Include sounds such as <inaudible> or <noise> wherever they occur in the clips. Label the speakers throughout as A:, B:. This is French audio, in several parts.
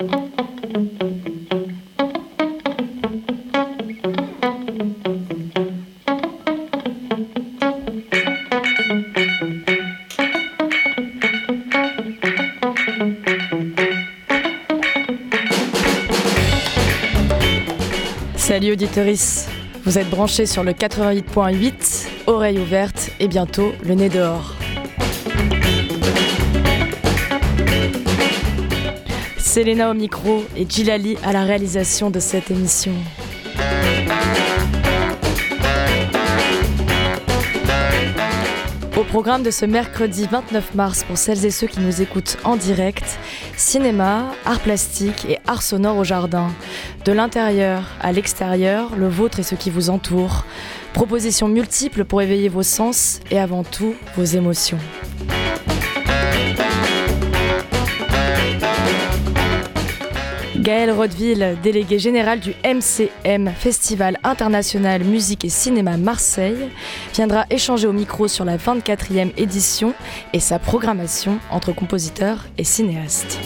A: Salut auditoris, vous êtes branchés sur le 88.8, oreilles ouvertes et bientôt le nez dehors. Selena au micro et Gilali à la réalisation de cette émission. Au programme de ce mercredi 29 mars pour celles et ceux qui nous écoutent en direct, cinéma, art plastique et art sonore au jardin. De l'intérieur à l'extérieur, le vôtre et ce qui vous entoure. Propositions multiples pour éveiller vos sens et avant tout vos émotions. Gaël Rodville, délégué général du MCM, Festival international musique et cinéma Marseille, viendra échanger au micro sur la 24e édition et sa programmation entre compositeurs et cinéastes.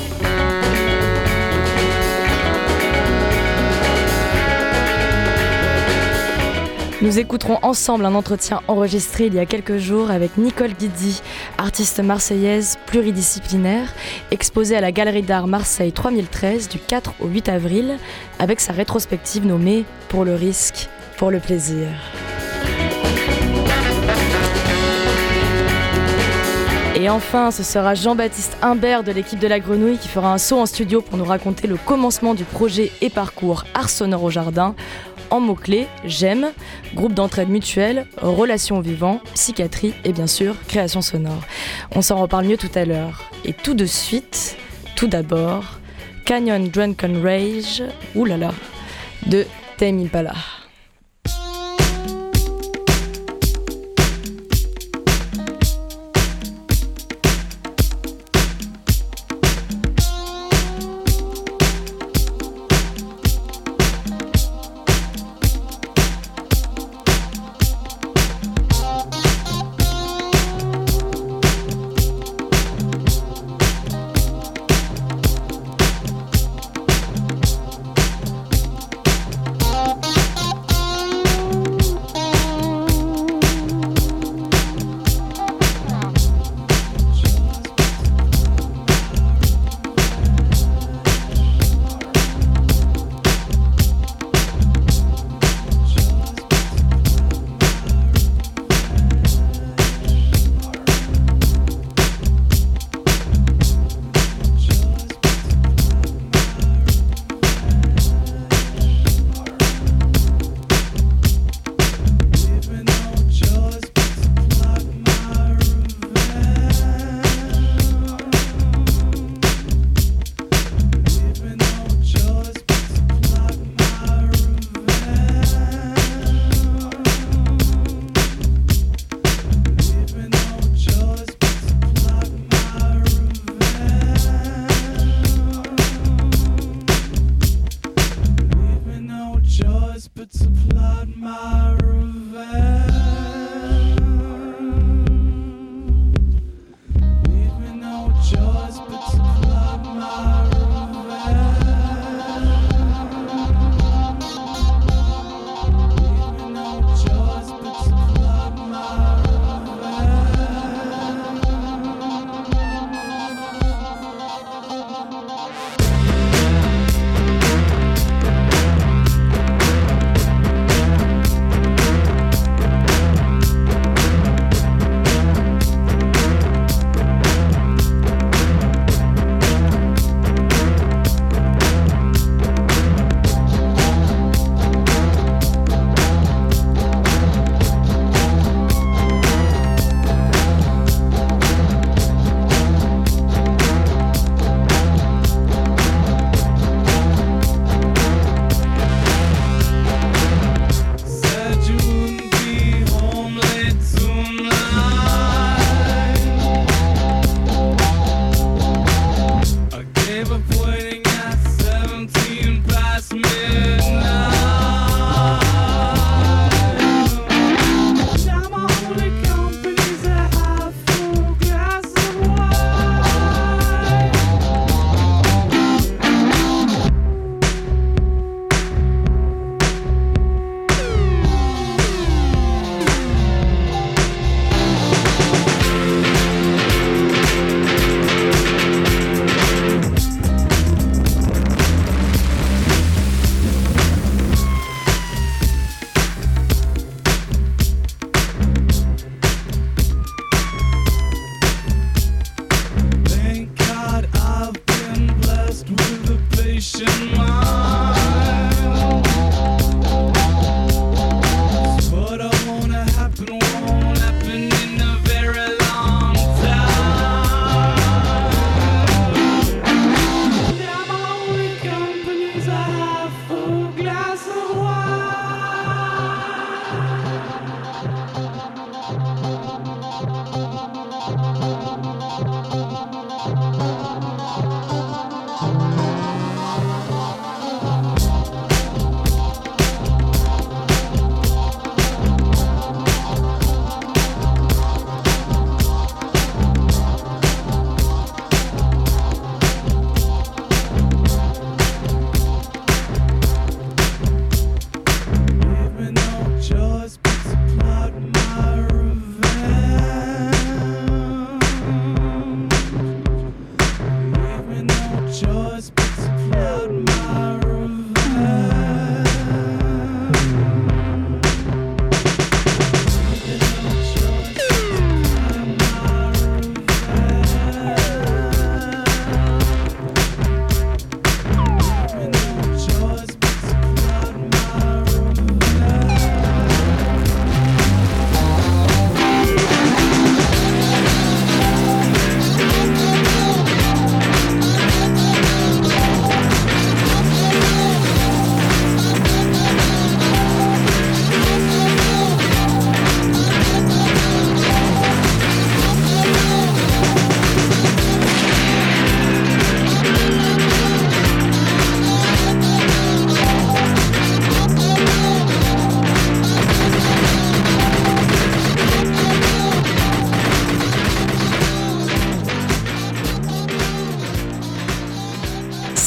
A: Nous écouterons ensemble un entretien enregistré il y a quelques jours avec Nicole Guidi, artiste marseillaise pluridisciplinaire, exposée à la Galerie d'Art Marseille 3013 du 4 au 8 avril, avec sa rétrospective nommée Pour le risque, pour le plaisir. Et enfin, ce sera Jean-Baptiste Imbert de l'équipe de la Grenouille qui fera un saut en studio pour nous raconter le commencement du projet et parcours Art sonore au jardin en mots-clés j'aime, groupe d'entraide mutuelle, relations vivants, psychiatrie et bien sûr création sonore. On s'en reparle mieux tout à l'heure. Et tout de suite, tout d'abord, Canyon Drunken Rage, oulala, de Tame.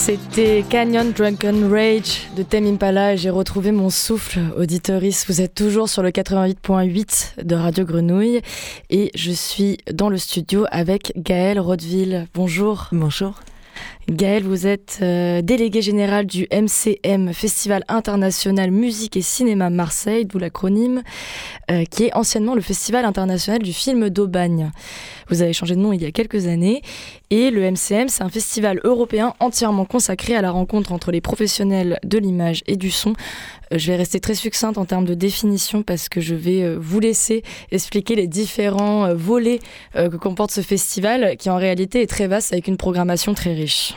A: C'était Canyon Drunken Rage de Tame Impala et j'ai retrouvé mon souffle, auditoris. Vous êtes toujours sur le 88.8 de Radio Grenouille et je suis dans le studio avec Gaëlle Rodville. Bonjour.
B: Bonjour.
A: Gaël, vous êtes euh, délégué général du MCM, Festival international musique et cinéma Marseille, d'où l'acronyme, euh, qui est anciennement le Festival international du film d'Aubagne. Vous avez changé de nom il y a quelques années et le MCM, c'est un festival européen entièrement consacré à la rencontre entre les professionnels de l'image et du son. Euh, je vais rester très succincte en termes de définition parce que je vais vous laisser expliquer les différents volets que comporte ce festival qui en réalité est très vaste avec une programmation très riche.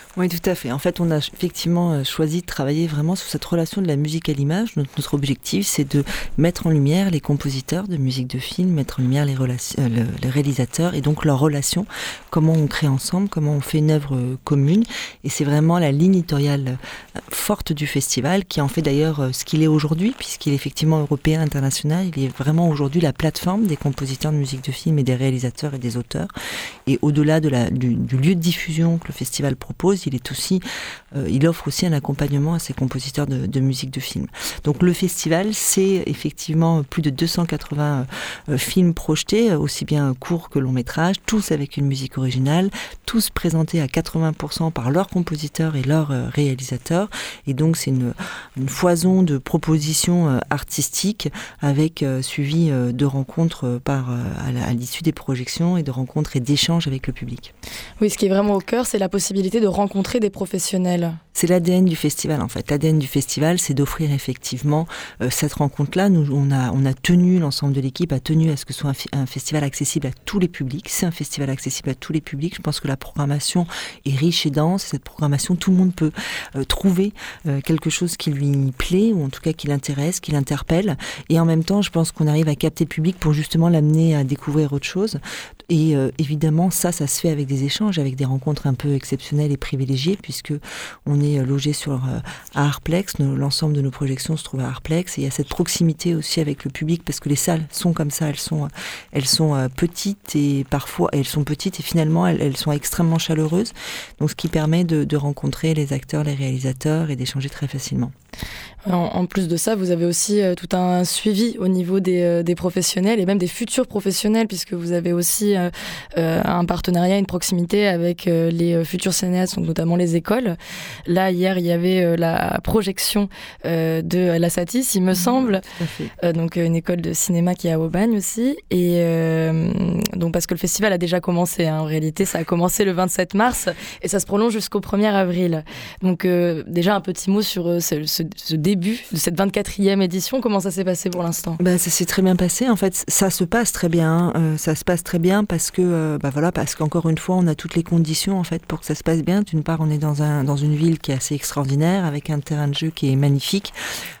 B: Oui, tout à fait. En fait, on a effectivement euh, choisi de travailler vraiment sur cette relation de la musique à l'image. Notre, objectif, c'est de mettre en lumière les compositeurs de musique de film, mettre en lumière les, euh, les réalisateurs et donc leurs relations, comment on crée ensemble, comment on fait une œuvre euh, commune. Et c'est vraiment la ligne éditoriale forte du festival qui en fait d'ailleurs ce qu'il est aujourd'hui, puisqu'il est effectivement européen, international. Il est vraiment aujourd'hui la plateforme des compositeurs de musique de film et des réalisateurs et des auteurs. Et au-delà de du lieu de diffusion que le festival propose, il est aussi, il offre aussi un accompagnement à ses compositeurs de, musique de film. Donc le festival, c'est effectivement plus de 280 euh, films projetés, aussi bien courts que long métrage, tous avec une musique originale, tous présentés à 80% par leurs compositeurs et leurs euh, réalisateurs. Et donc c'est une, foison de propositions artistiques avec suivi de rencontres par à l'issue des projections et de rencontres et d'échanges avec le public.
A: Oui, ce qui est vraiment au cœur, c'est la possibilité de rencontrer des professionnels
B: C'est l'ADN du festival en fait. L'ADN du festival, c'est d'offrir effectivement euh, cette rencontre-là. Nous, on a, on a tenu, l'ensemble de l'équipe a tenu à ce que ce soit un, festival accessible à tous les publics. C'est un festival accessible à tous les publics. Je pense que la programmation est riche et dense. Cette programmation, tout le monde peut euh, trouver euh, quelque chose qui lui plaît ou en tout cas qui l'intéresse, qui l'interpelle. Et en même temps, je pense qu'on arrive à capter le public pour justement l'amener à découvrir autre chose. Et évidemment, ça, ça se fait avec des échanges, avec des rencontres un peu exceptionnelles et privilégiées, puisque on est logé sur euh, à Arplex. L'ensemble de nos projections se trouve à Arplex. Il y a cette proximité aussi avec le public, parce que les salles sont comme ça. Elles sont, euh, petites et parfois elles sont petites et finalement elles, sont extrêmement chaleureuses. Ce qui permet de, de rencontrer les acteurs, les réalisateurs et d'échanger très facilement.
A: En, plus de ça, vous avez aussi euh, tout un suivi au niveau des, euh, des, professionnels et même des futurs professionnels, puisque vous avez aussi euh, un partenariat, une proximité avec les futurs cinéastes, donc notamment les écoles. Là, hier, il y avait la projection de la Satis, il me mmh, semble, donc une école de cinéma qui est à Aubagne aussi. Et donc parce que le festival a déjà commencé, hein, en réalité, ça a commencé le 27 mars et ça se prolonge jusqu'au 1er avril. Donc déjà un petit mot sur ce, ce, ce début de cette 24e édition. Comment ça s'est passé pour l'instant?
B: Bah, Ça s'est très bien passé. En fait, ça se passe très bien. Hein. Euh, ça se passe très bien parce que, euh, bah, voilà, parce qu'encore une fois, on a toutes les conditions en fait pour que ça se passe bien. D'une part, on est dans, un, dans une ville qui est assez extraordinaire, avec un terrain de jeu qui est magnifique.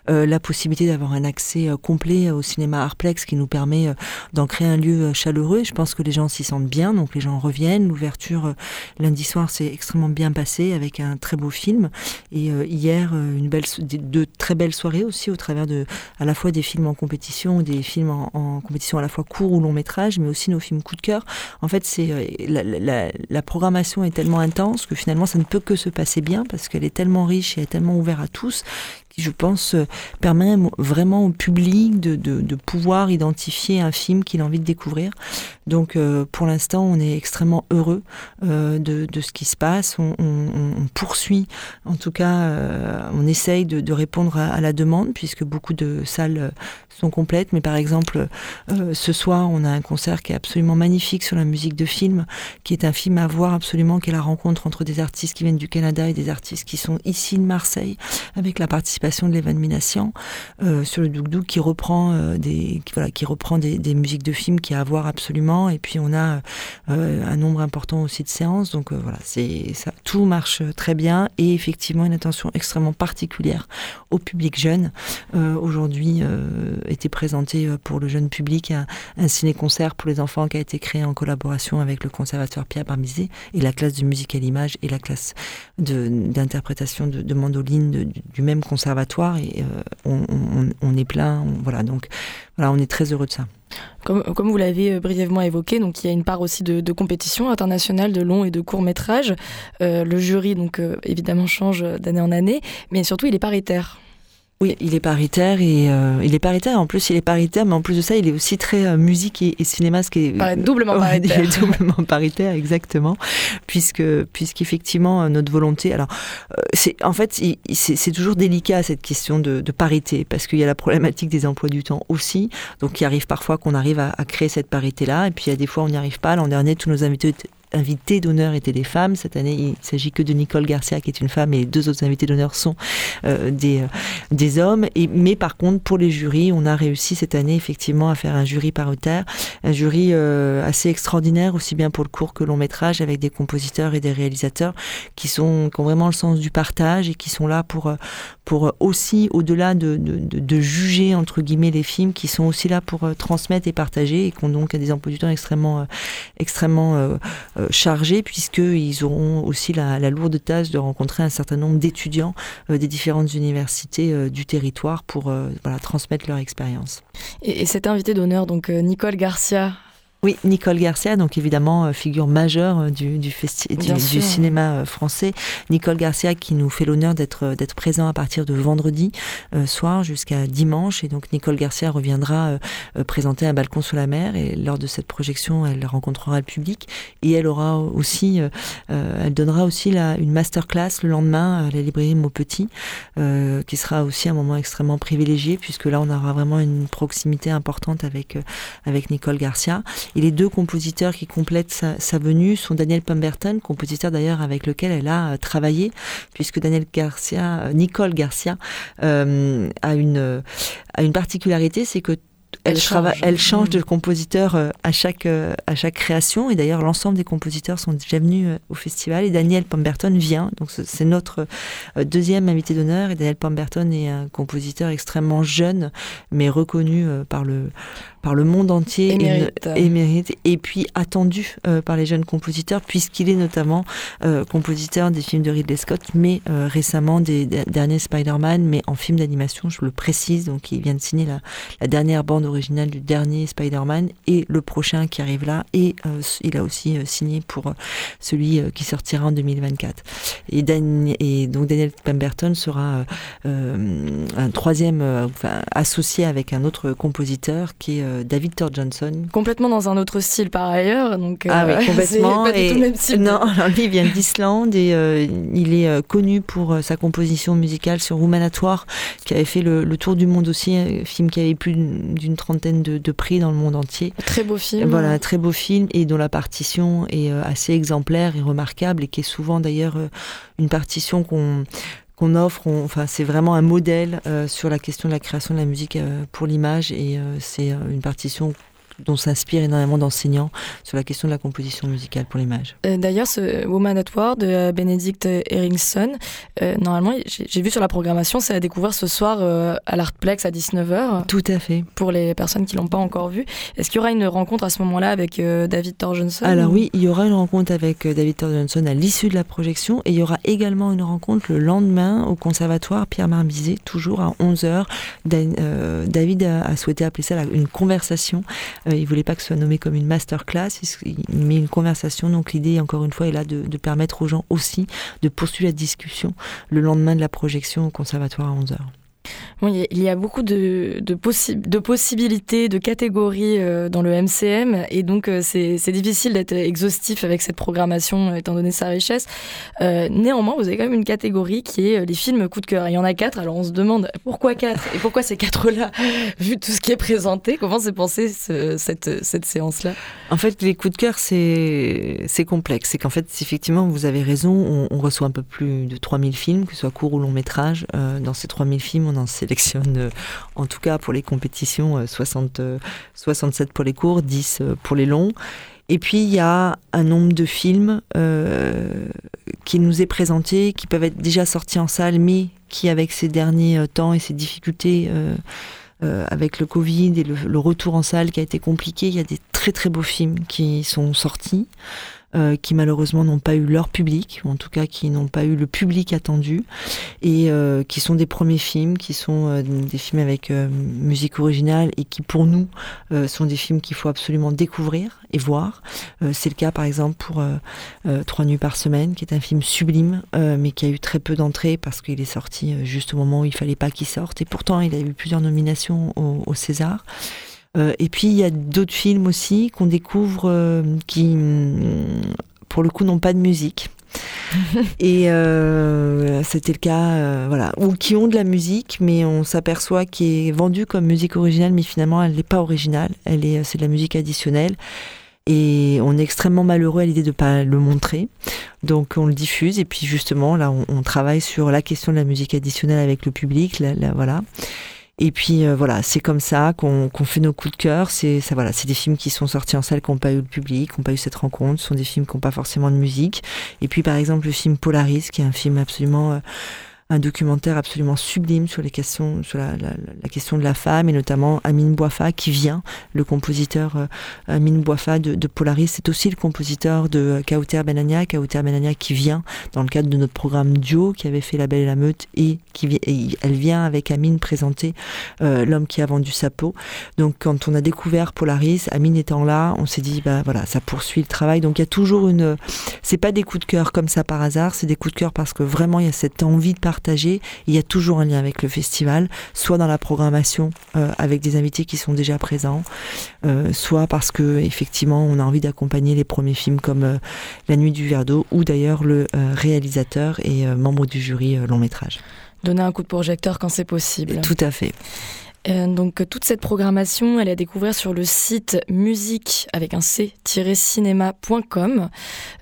B: Euh, la possibilité d'avoir un accès complet au cinéma Arplex qui nous permet d'en créer un lieu chaleureux. Je pense que les gens s'y sentent bien, donc les gens reviennent. L'ouverture lundi soir s'est extrêmement bien passée avec un très beau film. Et hier, une belle, de très belles soirées aussi au travers de à la fois des films en compétition, des films en, compétition à la fois court ou long métrage, mais aussi nos films coup de cœur. En fait, c'est euh, la, programmation est tellement intense que finalement ça ne peut que se passer bien parce qu'elle est tellement riche et tellement ouverte à tous je pense, euh, permet vraiment au public de, de, pouvoir identifier un film qu'il a envie de découvrir. Donc, euh, pour l'instant, on est extrêmement heureux euh, de, de, ce qui se passe. On, poursuit, en tout cas, on essaye de, répondre à, la demande, puisque beaucoup de salles sont complètes. Mais par exemple, ce soir, on a un concert qui est absolument magnifique sur la musique de film, qui est un film à voir absolument, qui est la rencontre entre des artistes qui viennent du Canada et des artistes qui sont ici de Marseille, avec la participation de l'Evan euh, sur le Douk qui reprend euh, des qui, reprend des, musiques de films qui a à voir absolument. Et puis on a euh, un nombre important aussi de séances. Donc voilà c'est ça tout marche très bien. Et effectivement une attention extrêmement particulière au public jeune. Aujourd'hui était présenté pour le jeune public un, un ciné-concert pour les enfants qui a été créé en collaboration avec le conservatoire Pierre Barbizet et la classe de musique à l'image et la classe d'interprétation de, de, mandoline du même conservatoire et euh, on, est plein. voilà, donc voilà, on est très heureux de ça.
A: Comme, comme vous l'avez euh, brièvement évoqué, donc il y a une part aussi de, compétition internationale de long et de court métrage. Euh, le jury, donc évidemment, change d'année en année, mais surtout il est paritaire.
B: Oui, il est paritaire et euh, il est paritaire. En plus, il est paritaire, mais en plus de ça, il est aussi très euh, musique et, cinéma, ce qui
A: est doublement <laughs> paritaire.
B: il est doublement paritaire, exactement, puisque puisqu'effectivement notre volonté. Alors, euh, c'est en fait, c'est toujours délicat cette question de, de parité parce qu'il y a la problématique des emplois du temps aussi. Donc, il arrive parfois qu'on arrive à, à créer cette parité là, et puis il y a des fois on n'y arrive pas. L'an dernier, tous nos invités invités d'honneur étaient des femmes. Cette année, il s'agit que de Nicole Garcia, qui est une femme, et deux autres invités d'honneur sont euh, des, euh, des hommes. Mais par contre, pour les jurys, on a réussi cette année effectivement à faire un jury paritaire, un jury euh, assez extraordinaire, aussi bien pour le court que long métrage, avec des compositeurs et des réalisateurs qui, sont, qui ont vraiment le sens du partage et qui sont là pour, pour aussi, au-delà de, de, de, juger, entre guillemets, les films, qui sont aussi là pour transmettre et partager et qui ont donc des emplois du temps extrêmement, extrêmement euh, chargés puisqu'ils auront aussi la, lourde tâche de rencontrer un certain nombre d'étudiants euh, des différentes universités euh, du territoire pour transmettre leur expérience.
A: Et, et cet invité d'honneur, donc Nicole Garcia,
B: oui, Nicole Garcia, donc évidemment euh, figure majeure euh, du, du, du, cinéma euh, français. Nicole Garcia qui nous fait l'honneur d'être d'être présent à partir de vendredi soir jusqu'à dimanche. Et donc Nicole Garcia reviendra présenter un balcon sous la mer. Et lors de cette projection, elle rencontrera le public et elle aura aussi, elle donnera aussi la, une masterclass le lendemain à la librairie Maupetit, qui sera aussi un moment extrêmement privilégié puisque là on aura vraiment une proximité importante avec avec Nicole Garcia. Et les deux compositeurs qui complètent sa, venue sont Daniel Pemberton, compositeur d'ailleurs avec lequel elle a euh, travaillé, puisque Daniel Garcia, euh, Nicole Garcia euh, a une a une particularité, c'est que elle, change. elle change de compositeur à chaque, à chaque création. Et d'ailleurs, l'ensemble des compositeurs sont déjà venus au festival. Et Daniel Pemberton vient. Donc, c'est notre deuxième invité d'honneur. Et Daniel Pemberton est un compositeur extrêmement jeune, mais reconnu par le, par le monde entier
A: et
B: mérite, et puis attendu euh, par les jeunes compositeurs puisqu'il est notamment euh, compositeur des films de Ridley Scott mais euh, récemment des, derniers Spider-Man mais en film d'animation je le précise donc il vient de signer la, la dernière bande originale du dernier Spider-Man et le prochain qui arrive là. Et il a aussi signé pour celui qui sortira en 2024. Et, et donc Daniel Pemberton sera un troisième associé avec un autre compositeur qui est David Thor Johnson.
A: Complètement dans un autre style par ailleurs. Donc,
B: ah oui, <laughs> complètement. Pas et... même style. Non, <laughs> lui il vient d'Islande et il est connu pour sa composition musicale sur Roumanatoire, qui avait fait le, tour du monde aussi, un film qui avait plus d'une trentaine de, prix dans le monde entier.
A: Très beau film.
B: Voilà, très beau film et dont la partition est euh, assez exemplaire et remarquable et qui est souvent d'ailleurs euh, une partition qu'on qu'on offre. enfin, c'est vraiment un modèle euh, sur la question de la création de la musique pour l'image et c'est une partition dont s'inspirent énormément d'enseignants sur la question de la composition musicale pour l'image.
A: Euh, d'ailleurs, ce Woman at War de euh, Benedict Erickson, euh, normalement, j'ai vu sur la programmation, c'est à découvrir ce soir à l'Artplex à 19h.
B: Tout à fait.
A: Pour les personnes qui l'ont pas encore vu. Est-ce qu'il y aura une rencontre à ce moment-là avec David Thor Johnson
B: Alors oui, il y aura une rencontre avec David Thor Johnson à l'issue de la projection et il y aura également une rencontre le lendemain au conservatoire Pierre Marbizet, toujours à 11h. David a souhaité appeler ça une conversation euh, il voulait pas que ce soit nommé comme une masterclass, mais une conversation. Donc l'idée, encore une fois, est là de, de, permettre aux gens aussi de poursuivre la discussion le lendemain de la projection au conservatoire à 11h
A: il y a beaucoup de, possibilités, de catégories euh, dans le MCM, et donc euh, c'est difficile d'être exhaustif avec cette programmation, euh, étant donné sa richesse. néanmoins, vous avez quand même une catégorie qui est les films coup de cœur. Il y en a quatre, alors on se demande pourquoi quatre et pourquoi ces quatre-là, <laughs> vu tout ce qui est présenté? Comment s'est pensé cette, séance-là?
B: En fait, les coups de cœur, c'est complexe. C'est qu'en fait, effectivement, vous avez raison, on, on, reçoit un peu plus de 3000 films, que ce soit court ou long métrage. dans ces 3000 films, on en sélectionne, euh, en tout cas pour les compétitions, 60, euh, 67 euh, pour les courts, 10 pour les longs. Et puis il y a un nombre de films qui nous est présenté, qui peuvent être déjà sortis en salle, mais qui avec ces derniers temps et ces difficultés avec le Covid et le, le, retour en salle qui a été compliqué, il y a des très très beaux films qui sont sortis. Euh, qui malheureusement n'ont pas eu leur public, ou en tout cas qui n'ont pas eu le public attendu, et euh, qui sont des premiers films, qui sont euh, des films avec musique originale et qui pour nous sont des films qu'il faut absolument découvrir et voir. C'est le cas par exemple pour Trois nuits par semaine, qui est un film sublime, mais qui a eu très peu d'entrées parce qu'il est sorti juste au moment où il fallait pas qu'il sorte, et pourtant il a eu plusieurs nominations au, au César. Euh, et puis il y a d'autres films aussi qu'on découvre euh, qui, mm, pour le coup, n'ont pas de musique. <laughs> et euh, c'était le cas, voilà, ou qui ont de la musique, mais on s'aperçoit qu'elle est vendue comme musique originale, mais finalement elle n'est pas originale. Elle est, c'est de la musique additionnelle. Et on est extrêmement malheureux à l'idée de ne pas le montrer. Donc on le diffuse et puis justement là on, travaille sur la question de la musique additionnelle avec le public. voilà. Et puis euh, voilà, c'est comme ça qu'on fait nos coups de cœur. C'est ça voilà, c'est des films qui sont sortis en salle, qui n'ont pas eu le public, qui n'ont pas eu cette rencontre. Ce sont des films qui n'ont pas forcément de musique. Et puis par exemple le film Polaris, qui est un film absolument euh, un documentaire absolument sublime sur les questions, sur la, question de la femme et notamment Amin Boifa qui vient, le compositeur euh, Amin Boifa de, Polaris, c'est aussi le compositeur de Kauter Benania, Kauter Benania qui vient dans le cadre de notre programme Duo qui avait fait La Belle et la Meute et qui elle vient avec Amin présenter euh, L'homme qui a vendu sa peau. Donc quand on a découvert Polaris, Amin étant là, on s'est dit bah voilà, ça poursuit le travail. Donc il y a toujours une, c'est pas des coups de cœur comme ça par hasard, c'est des coups de cœur parce que vraiment il y a cette envie de il y a toujours un lien avec le festival, soit dans la programmation euh, avec des invités qui sont déjà présents, euh, soit parce que effectivement on a envie d'accompagner les premiers films comme euh, La Nuit du verre d'eau ou d'ailleurs le réalisateur et membre du jury long métrage.
A: Donner un coup de projecteur quand c'est possible.
B: Tout à fait.
A: Euh, donc toute cette programmation, elle est à découvrir sur le site musique avec un c-cinéma.com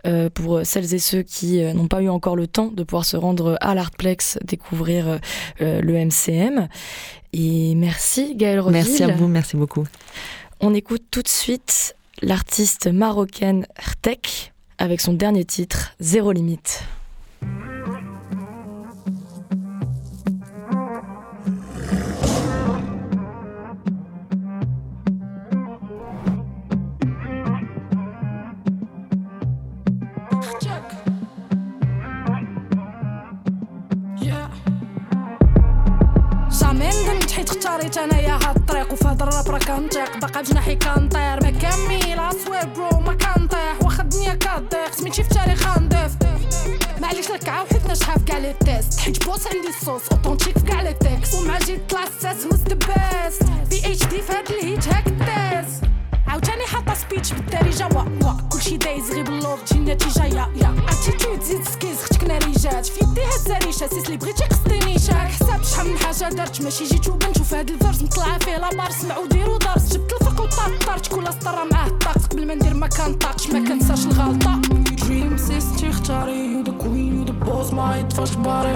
A: euh, pour celles et ceux qui euh, n'ont pas eu encore le temps de pouvoir se rendre à l'Artplex découvrir le MCM. Et merci Gaël Rodil.
B: Merci à vous, merci beaucoup.
A: On écoute tout de suite l'artiste marocaine Rtek avec son dernier titre Zéro limite.
C: باقا ما ندمت حيت اختاريت أنايا هاد الطريق وفي هاد الراب راه كنطيق باقا بجناحي كنطير ما كامل اصوير برو ما كنطيح واخا الدنيا كضيق سميتي في تاريخ غندف معليش لك عاودنا شحال كاع لي تيست. حيت بوس عندي الصوص اوتونتيك في كاع لي تيكست ومع جيت كلاسات هوز ذا بيست بي اتش دي في هاد الهيت هاك تيست عاوتاني حاطة سبيتش بالدارجه وا وا. كلشي دايز غير باللوغ تجي النتيجة يا يا. اتيتود زيد سكيز ختك ناري جات في يديها الزريشة سيس لي بغيتي قصدي من حاجة درت ماشي جيت وبنت وفي هاد الفرس. مطلعه فيه لا بار سمعو ديرو درس. جبت الفرق وطرطرت كل سطره معاه الطاقس قبل ما ندير ما كنطاقش ما كنساش الغلطة. دريم سيستي اختاري. يو ذا كوين يو ذا بوس ما يطفاش باري.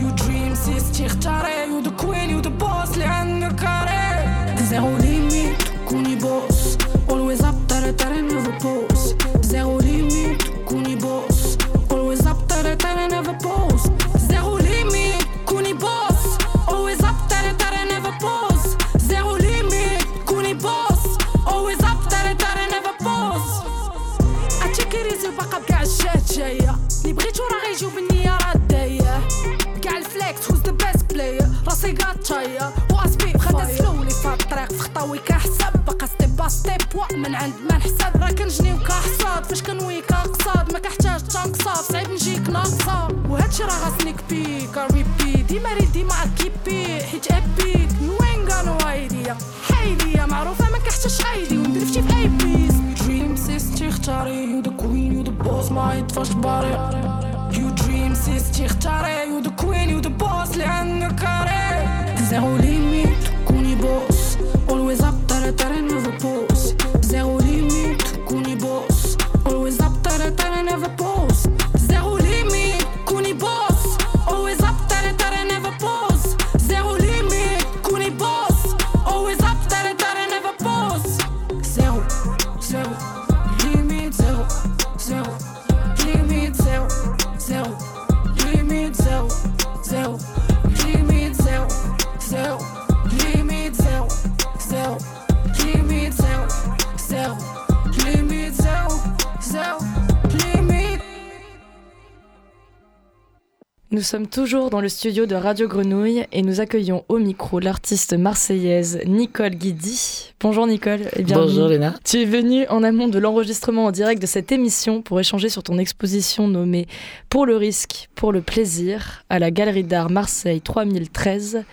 C: يو دريم سيستي اختاري. يو ذا كوين يو ذا بوس اللي عندك كاري. زيرو ليميت كوني بوس always up ترى ترى never pose زيرو ليميت كوني بوس always up ترى ترى never pose قاطاية واسبي خدا سلولي في الطريق. في خطاوي كحساب باقا ستيب با ستيب وا من عند ما نحسب راه كنجني وكحصاد فاش كنوي كنقصاد ما كحتاج تنقصاد صعيب نجيك ناقصة. وهادشي راه غاسنيك بيك. ريبي ديما ريد ديما كيبي حيت ابيك وين كانوا ايديا حيديا معروفة ما كحتاش ايدي وندير فتي في اي بيس دريم سيستي اختاري يو ذا كوين يو ذا بوس ما يطفاش باري. يو دريم سيستي اختاري يو ذا كوين يو ذا بوس اللي عندك كاري Zero limite, qu'on y bosse. Always up, tada tada, never pause. Zero limite, qu'on y bosse. Always up, tada tada, never pause.
A: Nous sommes toujours dans le studio de Radio Grenouille et nous accueillons au micro l'artiste marseillaise Nicole Guidi. Bonjour Nicole et bienvenue.
D: Bonjour Léna.
A: Tu es venue en amont de l'enregistrement en direct de cette émission pour échanger sur ton exposition nommée Pour le risque, pour le plaisir à la Galerie d'art Marseille 3013.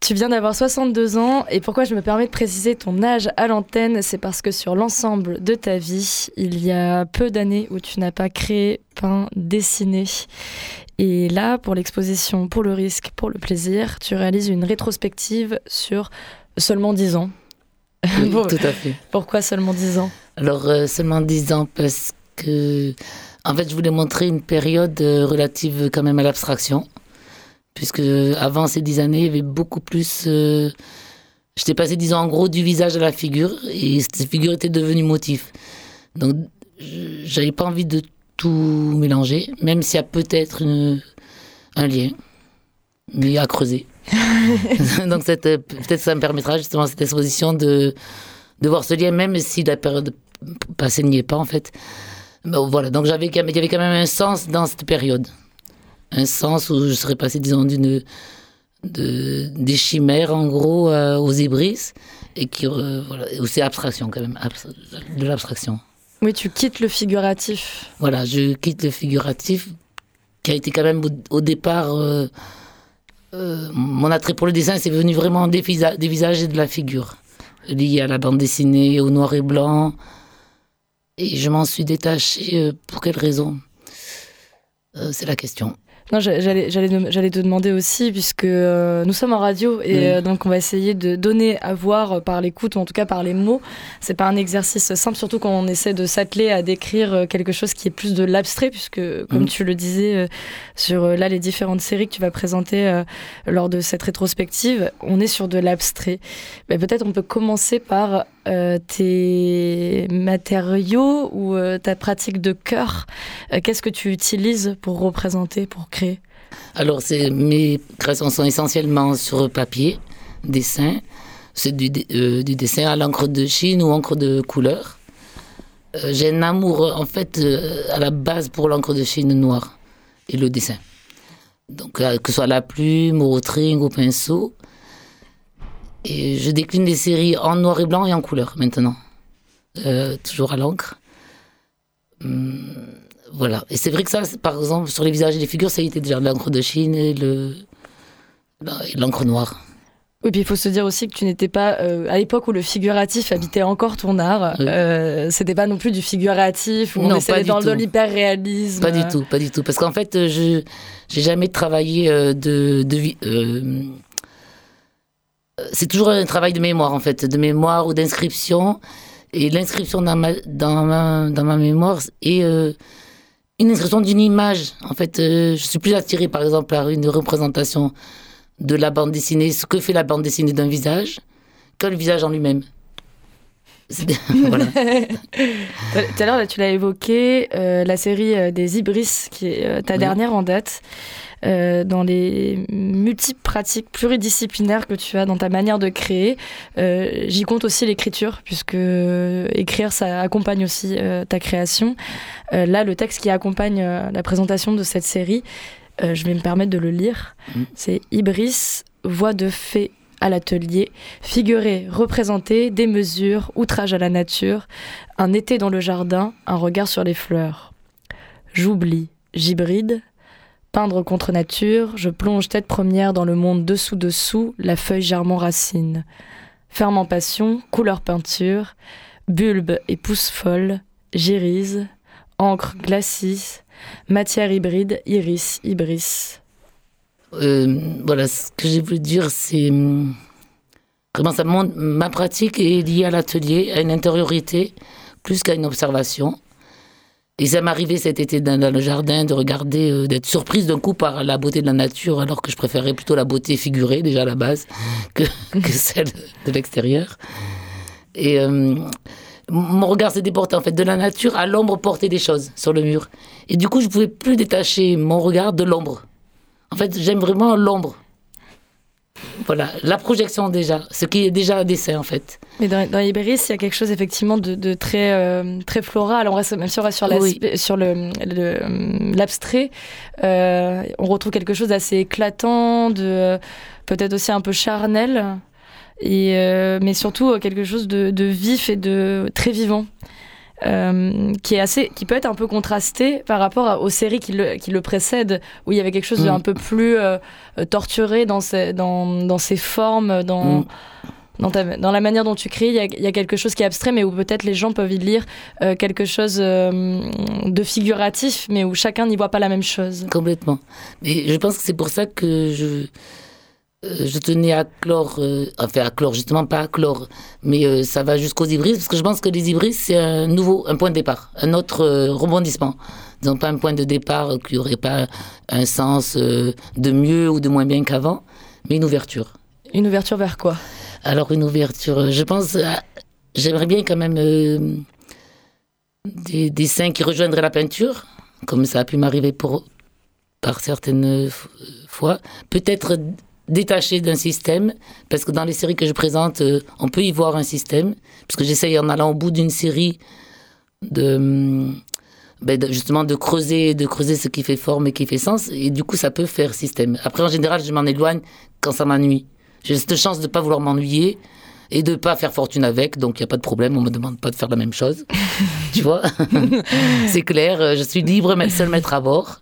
A: Tu viens d'avoir 62 ans et pourquoi je me permets de préciser ton âge à l'antenne, c'est parce que sur l'ensemble de ta vie, il y a peu d'années où tu n'as pas créé, peint, dessiné. Et là, pour l'exposition Pour le risque, pour le plaisir, tu réalises une rétrospective sur seulement 10 ans.
D: Oui, <laughs>
A: Bon,
D: tout à fait.
A: Pourquoi seulement 10 ans?
D: Alors, euh, seulement 10 ans parce que, en fait, je voulais montrer une période euh, relative quand même à l'abstraction. Puisque avant ces 10 années, il y avait beaucoup plus. euh, J'étais passé, disons, en gros, du visage à la figure et cette figure était devenue motif. Donc, j'avais pas envie de tout mélanger, même s'il y a peut-être un lien, mais à creuser. <laughs> Donc, peut-être ça me permettra justement cette exposition de, de voir ce lien, même si la période passée n'y est pas, en fait. Bon, voilà, donc j'avais, il y avait quand même un sens dans cette période. Un sens où je serais passé, disons, d'une, de, des chimères, en gros, euh, aux hybris, et qui, euh, voilà, aussi abstraction, quand même, abs- de l'abstraction.
A: Oui, tu quittes le figuratif.
D: Voilà, je quitte le figuratif, qui a été quand même au, au départ. euh, euh, mon attrait pour le dessin, c'est venu vraiment des, visa- des visages et de la figure, lié à la bande dessinée, au noir et blanc. Et je m'en suis détaché. euh, pour quelle raison? C'est la question.
A: Non, j'a- j'allais, j'allais, te demander aussi, puisque euh, nous sommes en radio et euh, donc on va essayer de donner à voir par l'écoute ou en tout cas par les mots. C'est pas un exercice simple, surtout quand on essaie de s'atteler à décrire euh, quelque chose qui est plus de l'abstrait, puisque comme
D: Mm.
A: tu le disais euh, sur là les différentes séries que tu vas présenter euh, lors de cette rétrospective, on est sur de l'abstrait. Mais peut-être on peut commencer par euh, tes matériaux ou euh, ta pratique de cœur. Euh, Qu'est-ce que tu utilises pour représenter, pour créer?
D: Alors, mes créations sont essentiellement sur papier, dessin. C'est du, dessin à l'encre de Chine ou encre de couleur. J'ai un amour, en fait, à la base pour l'encre de Chine noire et le dessin. Donc, que ce soit la plume, au tring, au pinceau. Et je décline des séries en noir et blanc et en couleur maintenant. Euh, toujours à l'encre. Hum, voilà. Et c'est vrai que ça, par exemple, sur les visages et les figures, ça a été déjà de l'encre de Chine et le et l'encre noire.
A: Oui, puis il faut se dire aussi que tu n'étais pas, euh, à l'époque où le figuratif habitait encore ton art, euh, c'était pas non plus du figuratif, où
D: Non,
A: on essayait dans de l'hyper-réalisme.
D: Pas du tout, pas du tout. Parce qu'en fait, euh, je j'ai jamais travaillé de. de c'est toujours un travail de mémoire, en fait, de mémoire ou d'inscription. Et l'inscription dans ma, mémoire est euh, une inscription d'une image. En fait, euh, je suis plus attirée, par exemple, par une représentation de la bande dessinée, ce que fait la bande dessinée d'un visage, que le visage en lui-même. C'est- <laughs> voilà. <laughs>
A: Tout à l'heure, tu l'as évoqué, euh, la série euh, des Ibris, qui est euh, ta
D: Oui.
A: dernière en date, euh, dans les multiples pratiques pluridisciplinaires que tu as dans ta manière de créer. euh, J'y compte aussi l'écriture, puisque euh, écrire, ça accompagne aussi ta création. Là, le texte qui accompagne la présentation de cette série, je vais me permettre de le lire.
D: Mm.
A: C'est Ibris, voix de fée à l'atelier, figurer, représenter des mesures, outrage à la nature, un été dans le jardin, un regard sur les fleurs. J'oublie, j'hybride, peindre contre nature, je plonge tête première dans le monde dessous-dessous, la feuille germant racine. Ferme en passion, couleur peinture, bulbe et pousse folle, j'irise, encre glacis, matière hybride, iris, ibris.
D: Euh, voilà, ce que j'ai voulu dire, c'est hum, vraiment ça montre ma pratique est liée à l'atelier, à une intériorité plus qu'à une observation. Et ça m'est arrivé cet été dans, dans le jardin de regarder, euh, d'être surprise d'un coup par la beauté de la nature, alors que je préférais plutôt la beauté figurée déjà à la base que, <laughs> que celle de l'extérieur. Et euh, mon regard s'est déporté en fait de la nature à l'ombre portée des choses sur le mur. Et du coup, je pouvais plus détacher mon regard de l'ombre. En fait, j'aime vraiment l'ombre. Voilà, la projection déjà, ce qui est déjà un dessin en fait.
A: Mais dans, dans Ibris, il y a quelque chose effectivement de, de très, euh, très floral. On reste, même si on reste sur
D: Oui.
A: l'aspect- sur le- le- l'abstrait, euh, on retrouve quelque chose d'assez éclatant, de peut-être aussi un peu charnel, et, euh, mais surtout euh, quelque chose de, de vif et de très vivant. Euh, qui est assez, qui peut être un peu contrasté par rapport aux séries qui le, qui le précèdent, où il y avait quelque chose
D: Mm.
A: d'un peu plus euh, euh, torturé dans ses, dans, dans ses formes, dans,
D: Mm.
A: dans, ta- dans la manière dont tu crées, il y a, il y a quelque chose qui est abstrait, mais où peut-être les gens peuvent y lire euh, quelque chose euh, de figuratif, mais où chacun n'y voit pas la même chose.
D: Complètement. Et je pense que c'est pour ça que je, je tenais à clore, euh, enfin à clore, justement pas à clore, mais euh, ça va jusqu'aux hybrides, parce que je pense que les hybrides, c'est un nouveau, un point de départ, un autre euh, rebondissement. Disons pas un point de départ euh, qui n'aurait pas un sens euh, de mieux ou de moins bien qu'avant, mais une ouverture.
A: Une ouverture vers quoi?
D: Alors une ouverture, euh, je pense, j'aimerais bien quand même euh, des dessins qui rejoindraient la peinture, comme ça a pu m'arriver pour par certaines fois. Peut-être détaché d'un système, parce que dans les séries que je présente, euh, on peut y voir un système, parce que j'essaye en allant au bout d'une série de hum, ben, de- justement de creuser de creuser ce qui fait forme et qui fait sens et du coup ça peut faire système après en général je m'en éloigne quand ça m'ennuie j'ai cette chance de ne pas vouloir m'ennuyer et de pas faire fortune avec, donc il n'y a pas de problème, on me demande pas de faire la même chose. <laughs> tu vois? <laughs> C'est clair, je suis libre, mais seul maître à bord.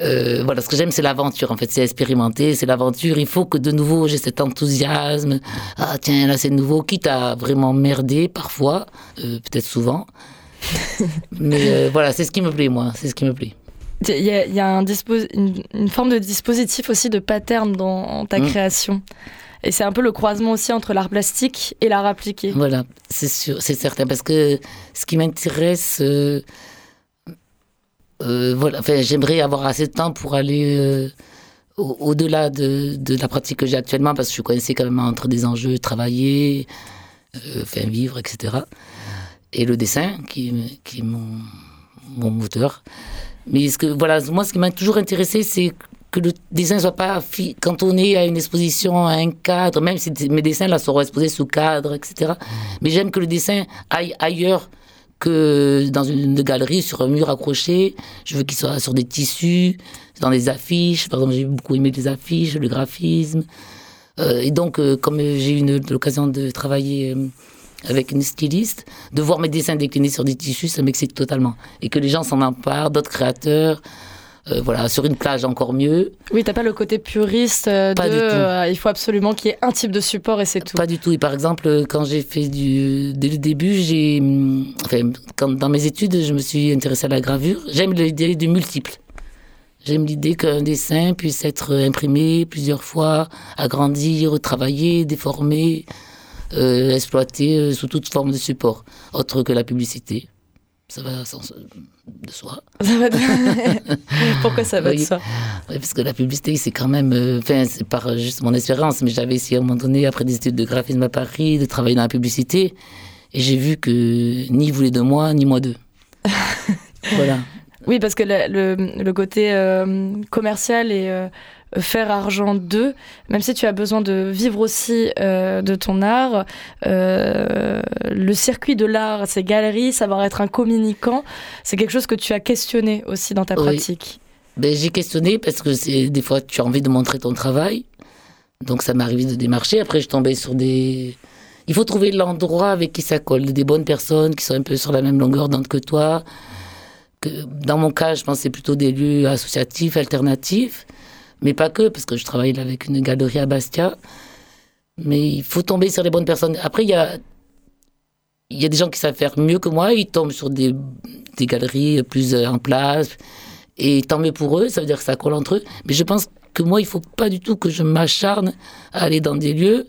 D: Euh, voilà, ce que j'aime, c'est l'aventure, en fait, c'est expérimenter, c'est l'aventure. Il faut que de nouveau j'ai cet enthousiasme. Ah, tiens, là, c'est nouveau, quitte à vraiment merder parfois, euh, peut-être souvent. <laughs> mais euh, voilà, c'est ce qui me plaît, moi, c'est ce qui me plaît.
A: Il y a, il y a un une, une forme de dispositif aussi de pattern dans ta
D: Mm.
A: création. Et c'est un peu le croisement aussi entre l'art plastique et l'art appliqué.
D: Voilà, c'est sûr, c'est certain, parce que ce qui m'intéresse, euh, voilà, enfin, j'aimerais avoir assez de temps pour aller euh, au- au-delà de, la pratique que j'ai actuellement, parce que je suis coincée quand même entre des enjeux, travailler, euh, faire vivre, etc. Et le dessin, qui, qui est mon, mon moteur. Mais ce que, voilà, moi, ce qui m'a toujours intéressé, c'est que le dessin soit pas cantonné à une exposition, à un cadre, même si mes dessins là seront exposés sous cadre, etc. Mais j'aime que le dessin aille ailleurs que dans une galerie, sur un mur accroché. Je veux qu'il soit sur des tissus, dans des affiches. Par exemple, j'ai beaucoup aimé les affiches, le graphisme. Euh, et donc, euh, comme j'ai eu l'occasion de travailler euh, avec une styliste, de voir mes dessins déclinés sur des tissus, ça m'excite totalement. Et que les gens s'en emparent, d'autres créateurs. Voilà, sur une plage encore mieux.
A: Oui, t'as pas le côté puriste de
D: Pas du tout.
A: il faut absolument qu'il y ait un type de support et c'est tout.
D: Pas du tout. Et par exemple, quand j'ai fait du. Dès le début, j'ai. hum, Enfin, quand, dans mes études, je me suis intéressée à la gravure. J'aime l'idée du multiple. J'aime l'idée qu'un dessin puisse être imprimé plusieurs fois, agrandi, retravaillé, déformé, euh, exploité euh, sous toute forme de support, autre que la publicité. Ça va sans, de soi. <laughs>
A: Ça va de- Pourquoi ça va de soi
D: parce que la publicité, c'est quand même. euh, Enfin, c'est par euh, juste mon expérience, mais j'avais essayé à un moment donné, après des études de graphisme à Paris, de travailler dans la publicité. Et j'ai vu que ni voulait de moi, ni moi d'eux. <laughs> voilà.
A: Oui, parce que le, le- le côté euh, commercial et euh, faire argent d'eux, même si tu as besoin de vivre aussi euh, de ton art, euh, le circuit de l'art, ces galeries, savoir être un communicant, c'est quelque chose que tu as questionné aussi dans ta
D: Oui.
A: pratique.
D: Ben, j'ai questionné parce que des fois tu as envie de montrer ton travail. Donc ça m'est arrivé de démarcher. Après, je tombais sur des. Il faut trouver l'endroit avec qui ça colle, des bonnes personnes qui sont un peu sur la même longueur d'onde que toi. Que, dans mon cas, je c'est plutôt des lieux associatifs, alternatifs, mais pas que, parce que je travaille là avec une galerie à Bastia. Mais il faut tomber sur les bonnes personnes. Après, il y a, il y a des gens qui savent faire mieux que moi, ils tombent sur des, des galeries plus euh, en place, et tant mieux pour eux, ça veut dire que ça colle entre eux. Mais je pense que moi, il faut pas du tout que je m'acharne à aller dans des lieux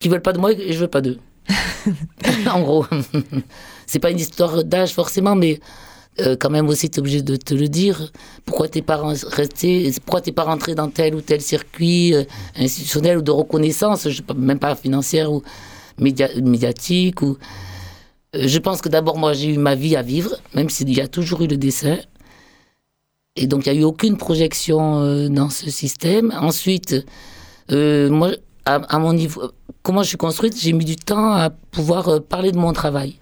D: qui veulent pas de moi et je veux pas d'eux. <laughs> en gros, <laughs> c'est pas une histoire d'âge forcément, mais euh, quand même aussi, tu es obligé de te le dire. Pourquoi t'es pas resté, pourquoi t'es pas rentré dans tel ou tel circuit euh, institutionnel ou de reconnaissance, même pas financière ou média- médiatique ou. Euh, Je pense que d'abord, moi, j'ai eu ma vie à vivre, même s'il y a toujours eu le dessin. Et donc, il n'y a eu aucune projection dans ce système. Ensuite, moi, à, à mon niveau, comment je suis construite, j'ai mis du temps à pouvoir parler de mon travail.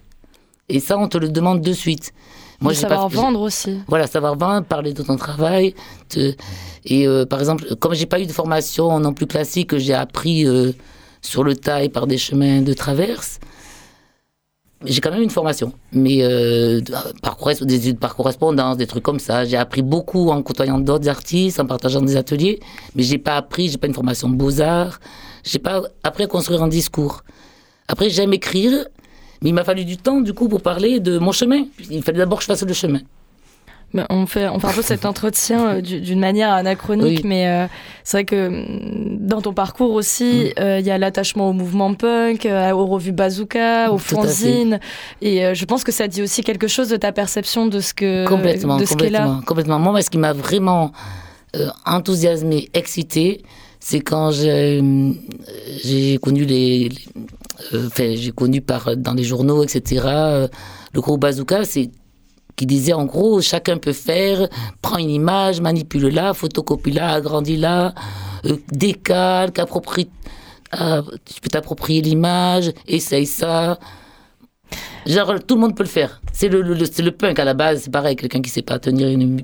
D: Et ça, on te le demande de suite.
A: Moi, savoir
D: pas-
A: vendre aussi.
D: voilà, savoir vendre, parler de ton travail. te- Et euh, par exemple, comme j'ai pas eu de formation non plus classique, j'ai appris euh, sur le tas et par des chemins de traverse. J'ai quand même une formation, mais euh, par corres- des études par correspondance, des trucs comme ça. J'ai appris beaucoup en côtoyant d'autres artistes, en partageant des ateliers, mais j'ai pas appris, j'ai pas une formation beaux arts. J'ai pas appris à construire un discours. Après, j'aime écrire, mais il m'a fallu du temps, du coup, pour parler de mon chemin. Il fallait d'abord que je fasse le chemin.
A: Ben, on, fait, on fait un peu cet entretien euh, du- d'une manière anachronique,
D: Oui.
A: mais euh, c'est vrai que mm, dans ton parcours aussi,
D: Mm.
A: euh, il y a l'attachement au mouvement punk, aux revues Bazooka, aux fanzines. Et je pense que ça dit aussi quelque chose de ta perception de ce que
D: complètement,
A: de ce qu'est là.
D: complètement, complètement. Moi, ce qui m'a vraiment enthousiasmé, excité, c'est quand j'ai j'ai connu les, enfin, j'ai connu par dans les journaux, etc. euh, le groupe Bazooka, c'est qui disait en gros chacun peut faire, prends une image, manipule-la, photocopie-la, agrandis-la, euh, décalque, approprie, tu peux t'approprier l'image, essaye ça. Genre, tout le monde peut le faire. C'est le, le, le- punk à la base, c'est pareil. Quelqu'un qui sait pas tenir une,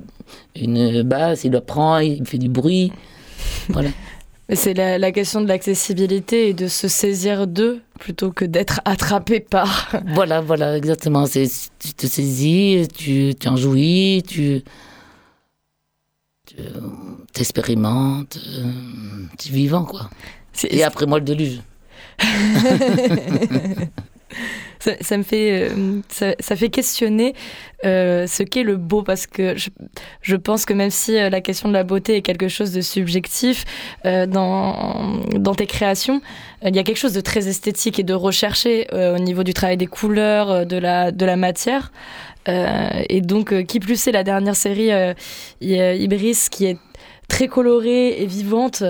D: une basse, il le prend, il fait du bruit. Voilà. <laughs>
A: C'est la, la question de l'accessibilité et de se saisir d'eux plutôt que d'être attrapé par. <laughs>
D: voilà, voilà, exactement. Tu te saisis, tu, tu en jouis, tu, tu t'expérimentes, euh, tu es vivant, quoi. Et après moi, le déluge. <laughs> <laughs>
A: ça, me fait, euh, ça, fait questionner euh, ce qu'est le beau parce que je, pense que même si euh, la question de la beauté est quelque chose de subjectif dans, tes créations, il y a quelque chose de très esthétique et de recherché au niveau du travail des couleurs, de la, matière. Et donc, qui plus est la dernière série Ibris qui est très colorée et vivante,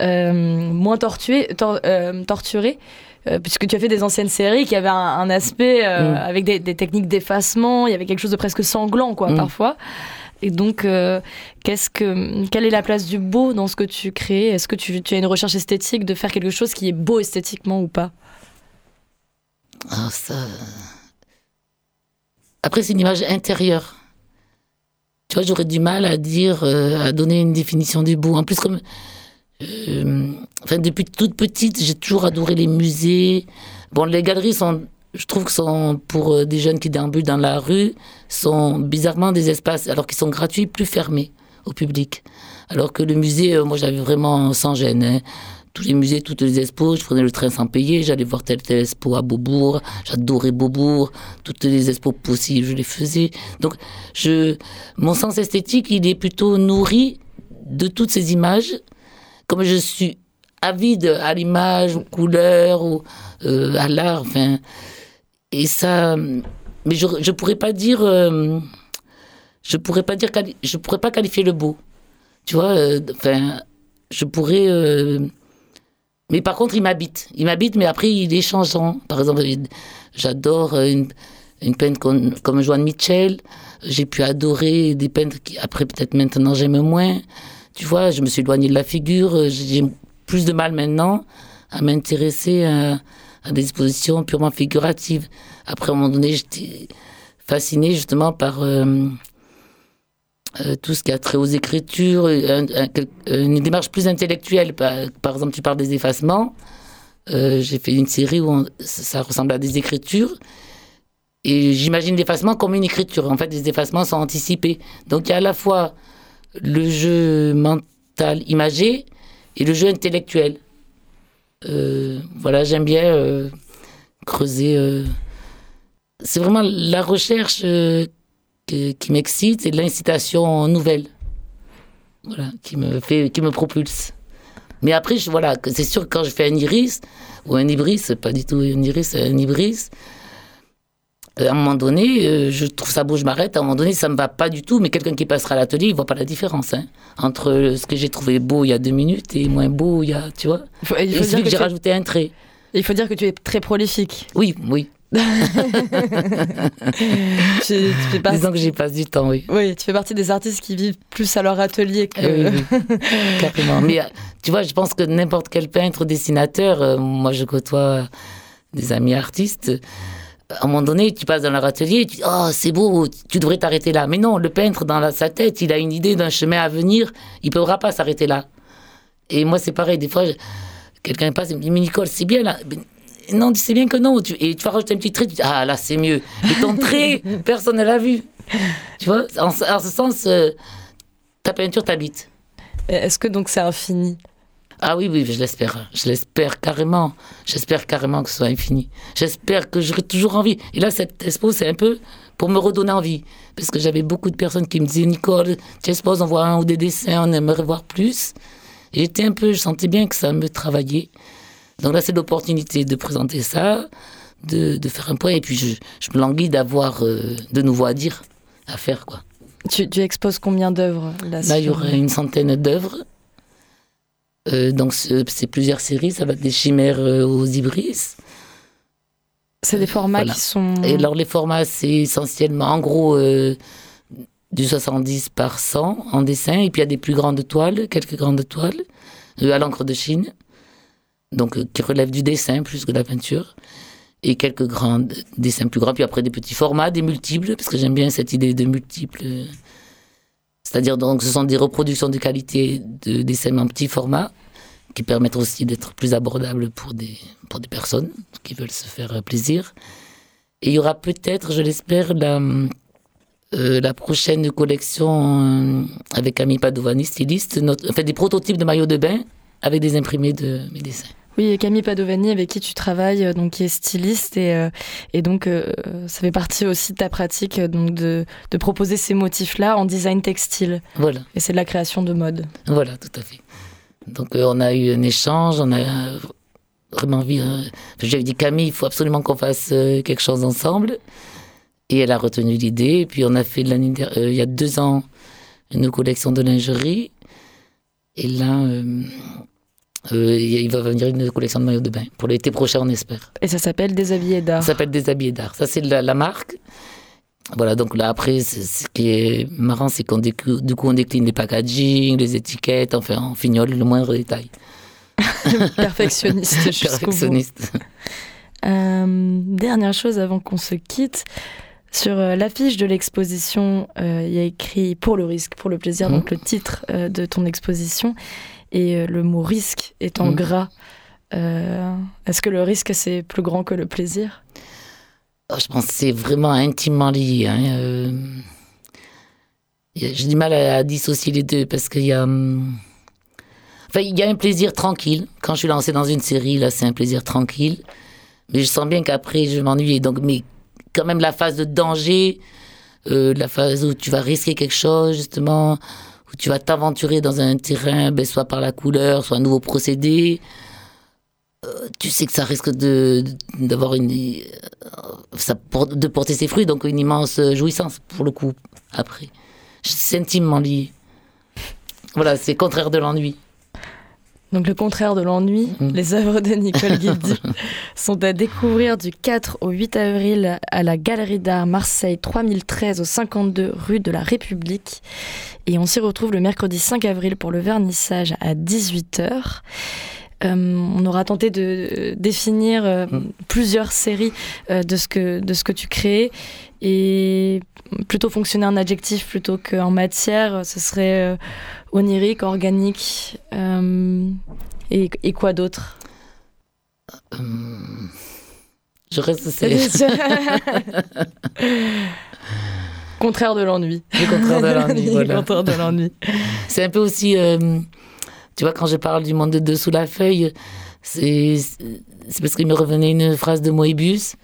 A: moins torturée. Euh, puisque tu as fait des anciennes séries qui avaient un, un aspect euh,
D: Mm.
A: avec des, des techniques d'effacement, il y avait quelque chose de presque sanglant, quoi,
D: Mm.
A: parfois. Et donc, euh, qu'est-ce que, quelle est la place du beau dans ce que tu crées? Est-ce que tu, tu as une recherche esthétique de faire quelque chose qui est beau esthétiquement ou pas?
D: Ah, ça. Après, c'est une image intérieure. Tu vois, j'aurais du mal à dire, euh, à donner une définition du beau. En plus, comme Euh, enfin, depuis toute petite, j'ai toujours adoré les musées. Bon, les galeries sont, je trouve que sont pour euh, des jeunes qui déambulent dans la rue, sont bizarrement des espaces, alors qu'ils sont gratuits, plus fermés au public. Alors que le musée, euh, moi, j'avais vraiment sans gêne. Hein. Tous les musées, toutes les expos, je prenais le train sans payer, j'allais voir telle telle expo à Beaubourg, j'adorais Beaubourg, toutes les expos possibles, je les faisais. Donc, je, mon sens esthétique, il est plutôt nourri de toutes ces images comme je suis avide à l'image, aux couleurs, euh, à l'art, enfin. Et ça. Mais je ne pourrais pas dire. Euh, je pourrais pas dire. Je pourrais pas qualifier le beau. Tu vois, euh, enfin. je pourrais. mais par contre, il m'habite. Il m'habite, mais après, il est changeant. Par exemple, j'adore une, une peintre comme, comme Joanne Mitchell. J'ai pu adorer des peintres qui, après, peut-être maintenant, j'aime moins. Tu vois, je me suis éloignée de la figure. Euh, j'ai plus de mal maintenant à m'intéresser à, des expositions purement figuratives. Après, à un moment donné, j'étais fascinée justement par euh, euh, tout ce qui a trait aux écritures, une démarche plus intellectuelle. Par, exemple, tu parles des effacements. J'ai fait une série où ça ressemble à des écritures. Et j'imagine l'effacement comme une écriture. En fait, les effacements sont anticipés. Donc, il y a à la fois le jeu mental imagé et le jeu intellectuel. Euh, voilà, j'aime bien euh, creuser. Euh, c'est vraiment la recherche qui m'excite et l'incitation nouvelle. Voilà, qui me fait, qui me propulse. Mais après, voilà, c'est sûr que quand je fais un iris, ou un ibris, pas du tout un iris, un ibris, à un moment donné, euh, je trouve ça beau, je m'arrête. À un moment donné, ça me va pas du tout. Mais quelqu'un qui passera à l'atelier, il voit pas la différence hein, entre ce que j'ai trouvé beau il y a deux minutes et moins beau il y a, tu vois. Il faut, il faut dire que, j'ai rajouté un trait.
A: Il faut dire que tu es très prolifique.
D: Oui, oui. <laughs> tu,
A: fais partie...
D: Disons que j'y passe du temps, oui.
A: Oui, tu fais partie des artistes qui vivent plus à leur atelier que.
D: Oui, oui. Carrément. Mais tu vois, je pense que n'importe quel peintre ou dessinateur, euh, moi je côtoie des amis artistes à un moment donné, tu passes dans leur atelier, tu dis Oh, c'est beau, tu devrais t'arrêter là. Mais non, le peintre, dans sa tête, il a une idée d'un chemin à venir, il ne pourra pas s'arrêter là. Et moi, c'est pareil, des fois, quelqu'un passe et me dit Mais Nicole, c'est bien là. non, c'est bien que non. et tu vas rajouter un petit trait, tu dis Ah, là, c'est mieux. Et ton <laughs> trait, personne ne l'a vu. Tu vois, en, ce sens, euh, ta peinture t'habite.
A: Est-ce que donc c'est infini?
D: Ah oui, oui, je l'espère. Je l'espère carrément. J'espère carrément que ce soit infini. J'espère que j'aurai toujours envie. Et là, cette expo, c'est un peu pour me redonner envie. Parce que j'avais beaucoup de personnes qui me disaient Nicole, tu exposes, on voit un ou des dessins, on aimerait voir plus. Et j'étais un peu, je sentais bien que ça me travaillait. Donc là, c'est l'opportunité de présenter ça, de, de, faire un point. Et puis, je, je me languis d'avoir euh, de nouveau à dire, à faire, quoi.
A: Tu, tu exposes combien d'œuvres
D: là Là, il y aurait une centaine d'œuvres. Euh, donc c'est plusieurs séries, ça va des chimères euh, aux ibris.
A: C'est des formats qui sont...
D: Et alors les formats, c'est essentiellement, en gros, euh, du 70 par 100 en dessin, et puis il y a des plus grandes toiles, quelques grandes toiles, à l'encre de Chine, donc qui relèvent du dessin plus que de la peinture, et quelques grands dessins plus grands, puis après des petits formats, des multiples, parce que j'aime bien cette idée de multiples c'est-à-dire donc ce sont des reproductions de qualité de dessins en petit format qui permettent aussi d'être plus abordables pour des, pour des personnes qui veulent se faire plaisir. Et il y aura peut-être, je l'espère, la, euh, la prochaine collection euh, avec Camille Padovani, styliste, notre, enfin, des prototypes de maillots de bain avec des imprimés de mes dessins.
A: Oui, Camille Padovani, avec qui tu travailles, euh, donc qui est styliste, et, euh, et donc euh, ça fait partie aussi de ta pratique donc de, de proposer ces motifs-là en design textile.
D: Voilà.
A: Et c'est de la création de mode.
D: Voilà, tout à fait. Donc on a eu un échange, on a vraiment envie. J'avais dit Camille, il faut absolument qu'on fasse quelque chose ensemble, et elle a retenu l'idée. Et puis on a fait l'année il y a deux ans une collection de lingerie, et là euh, il va venir une collection de maillots de bain pour l'été prochain, on espère.
A: Et ça s'appelle Déshabillé d'art.
D: Ça s'appelle Déshabillé d'art. Ça, c'est la, marque. Voilà, donc là, après, ce qui est marrant, c'est qu'on du coup, on décline les packaging, les étiquettes, enfin, on fignole le moindre détail. <laughs>
A: Perfectionniste,
D: Perfectionniste.
A: Euh, dernière chose avant qu'on se quitte. Sur euh, l'affiche de l'exposition, il y a écrit Pour le risque, pour le plaisir, mmh. donc le titre de ton exposition. Et le mot risque est en
D: Mm.
A: gras. Euh, Est-ce que le risque c'est plus grand que le plaisir?
D: Oh, Je pense que c'est vraiment intimement lié. hein, euh. J'ai du mal à, à dissocier les deux parce qu'il y a. hum, Enfin, il y a un plaisir tranquille. Quand je suis lancée dans une série, là, c'est un plaisir tranquille. Mais je sens bien qu'après, je m'ennuie. Donc, mais quand même, la phase de danger, euh, la phase où tu vas risquer quelque chose, justement, tu vas t'aventurer dans un terrain, ben, soit par la couleur, soit un nouveau procédé. euh, tu sais que ça risque de d'avoir une ça por- de porter ses fruits, donc une immense jouissance pour le coup après. C'est intimement lié. Voilà, c'est contraire de l'ennui.
A: Donc le contraire de l'ennui,
D: Mm.
A: les œuvres de Nicole Guildy <laughs> sont à découvrir du 4 au 8 avril à la Galerie d'Art Marseille 3013 au 52 rue de la République. Et on s'y retrouve le mercredi 5 avril pour le vernissage à 18h. on aura tenté de définir euh,
D: Mm.
A: plusieurs séries euh, de, ce que, de ce que tu crées et plutôt fonctionner en adjectif plutôt qu'en matière, ce serait euh, onirique, organique euh, et, et quoi d'autre?
D: Hum, je reste <laughs> c'est <laughs>
A: Contraire de l'ennui.
D: le contraire de l'ennui. voilà.
A: Contraire de l'ennui.
D: C'est un peu aussi, euh, tu vois, quand je parle du monde de dessous la feuille, c'est c'est parce qu'il me revenait une phrase de Moebius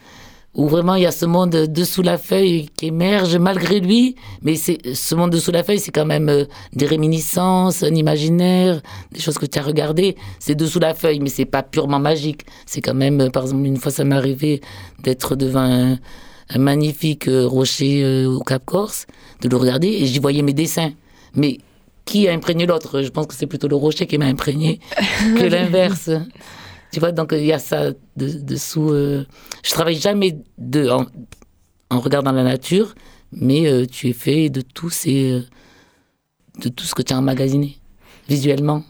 D: où vraiment il y a ce monde dessous la feuille qui émerge malgré lui, mais c'est ce monde dessous la feuille, c'est quand même euh, des réminiscences, un imaginaire, des choses que tu as regardées. C'est dessous la feuille, mais c'est pas purement magique. C'est quand même, euh, par exemple, une fois ça m'est arrivé d'être devant un, un magnifique euh, rocher au Cap Corse, de le regarder et j'y voyais mes dessins. Mais qui a imprégné l'autre? Je pense que c'est plutôt le rocher qui m'a imprégné <laughs> que l'inverse. Tu vois, donc il y a ça de- dessous. euh, Je travaille jamais de, en, regardant la nature, mais euh, tu es fait de tout, ces, euh, de tout ce que tu as emmagasiné, visuellement.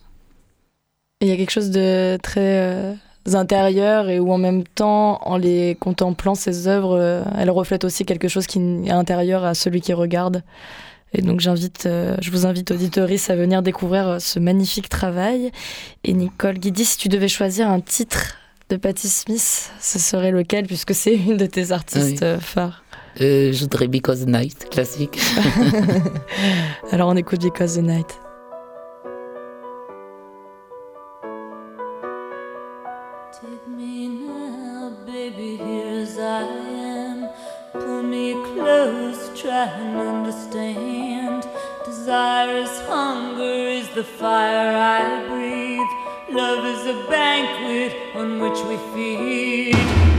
A: Il y a quelque chose de très euh, intérieur et où en même temps, en les contemplant, ces œuvres, elles reflètent aussi quelque chose qui est intérieur à celui qui regarde. Et donc j'invite, euh, je vous invite auditoris à venir découvrir euh, ce magnifique travail. Et Nicole Guidi, si tu devais choisir un titre de Patti Smith, ce serait lequel puisque c'est une de tes artistes
D: Oui.
A: euh, phares?
D: Euh, je voudrais Because the Night, classique. <laughs>
A: Alors on écoute Because the Night.
E: Desire is hunger, is the fire I breathe. Love is a banquet on which we feed.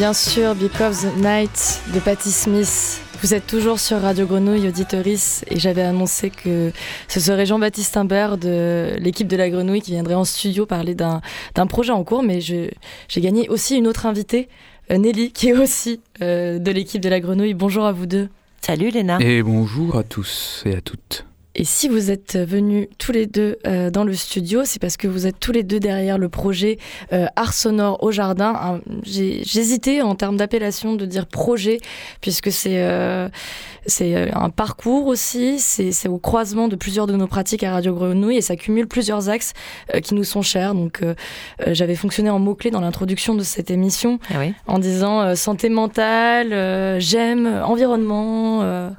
A: Bien sûr Because the Night de Patti Smith. Vous êtes toujours sur Radio Grenouille Auditoris et j'avais annoncé que ce serait Jean-Baptiste Imbert de l'équipe de la Grenouille qui viendrait en studio parler d'un projet en cours, mais j'ai gagné aussi une autre invitée, euh, Nelly, qui est aussi euh, de l'équipe de la Grenouille. Bonjour à vous deux.
B: Salut Léna.
F: Et bonjour à tous et à toutes.
A: Et si vous êtes venus tous les deux euh, dans le studio, c'est parce que vous êtes tous les deux derrière le projet euh, Art Sonore au Jardin. J'ai j'hésitais en termes d'appellation de dire projet, puisque c'est euh, c'est euh, un parcours aussi, c'est c'est au croisement de plusieurs de nos pratiques à Radio Grenouille et ça cumule plusieurs axes euh, qui nous sont chers. Donc euh, j'avais fonctionné en mots-clés dans l'introduction de cette émission
B: Ah oui.
A: en disant euh, santé mentale, euh, j'aime, environnement.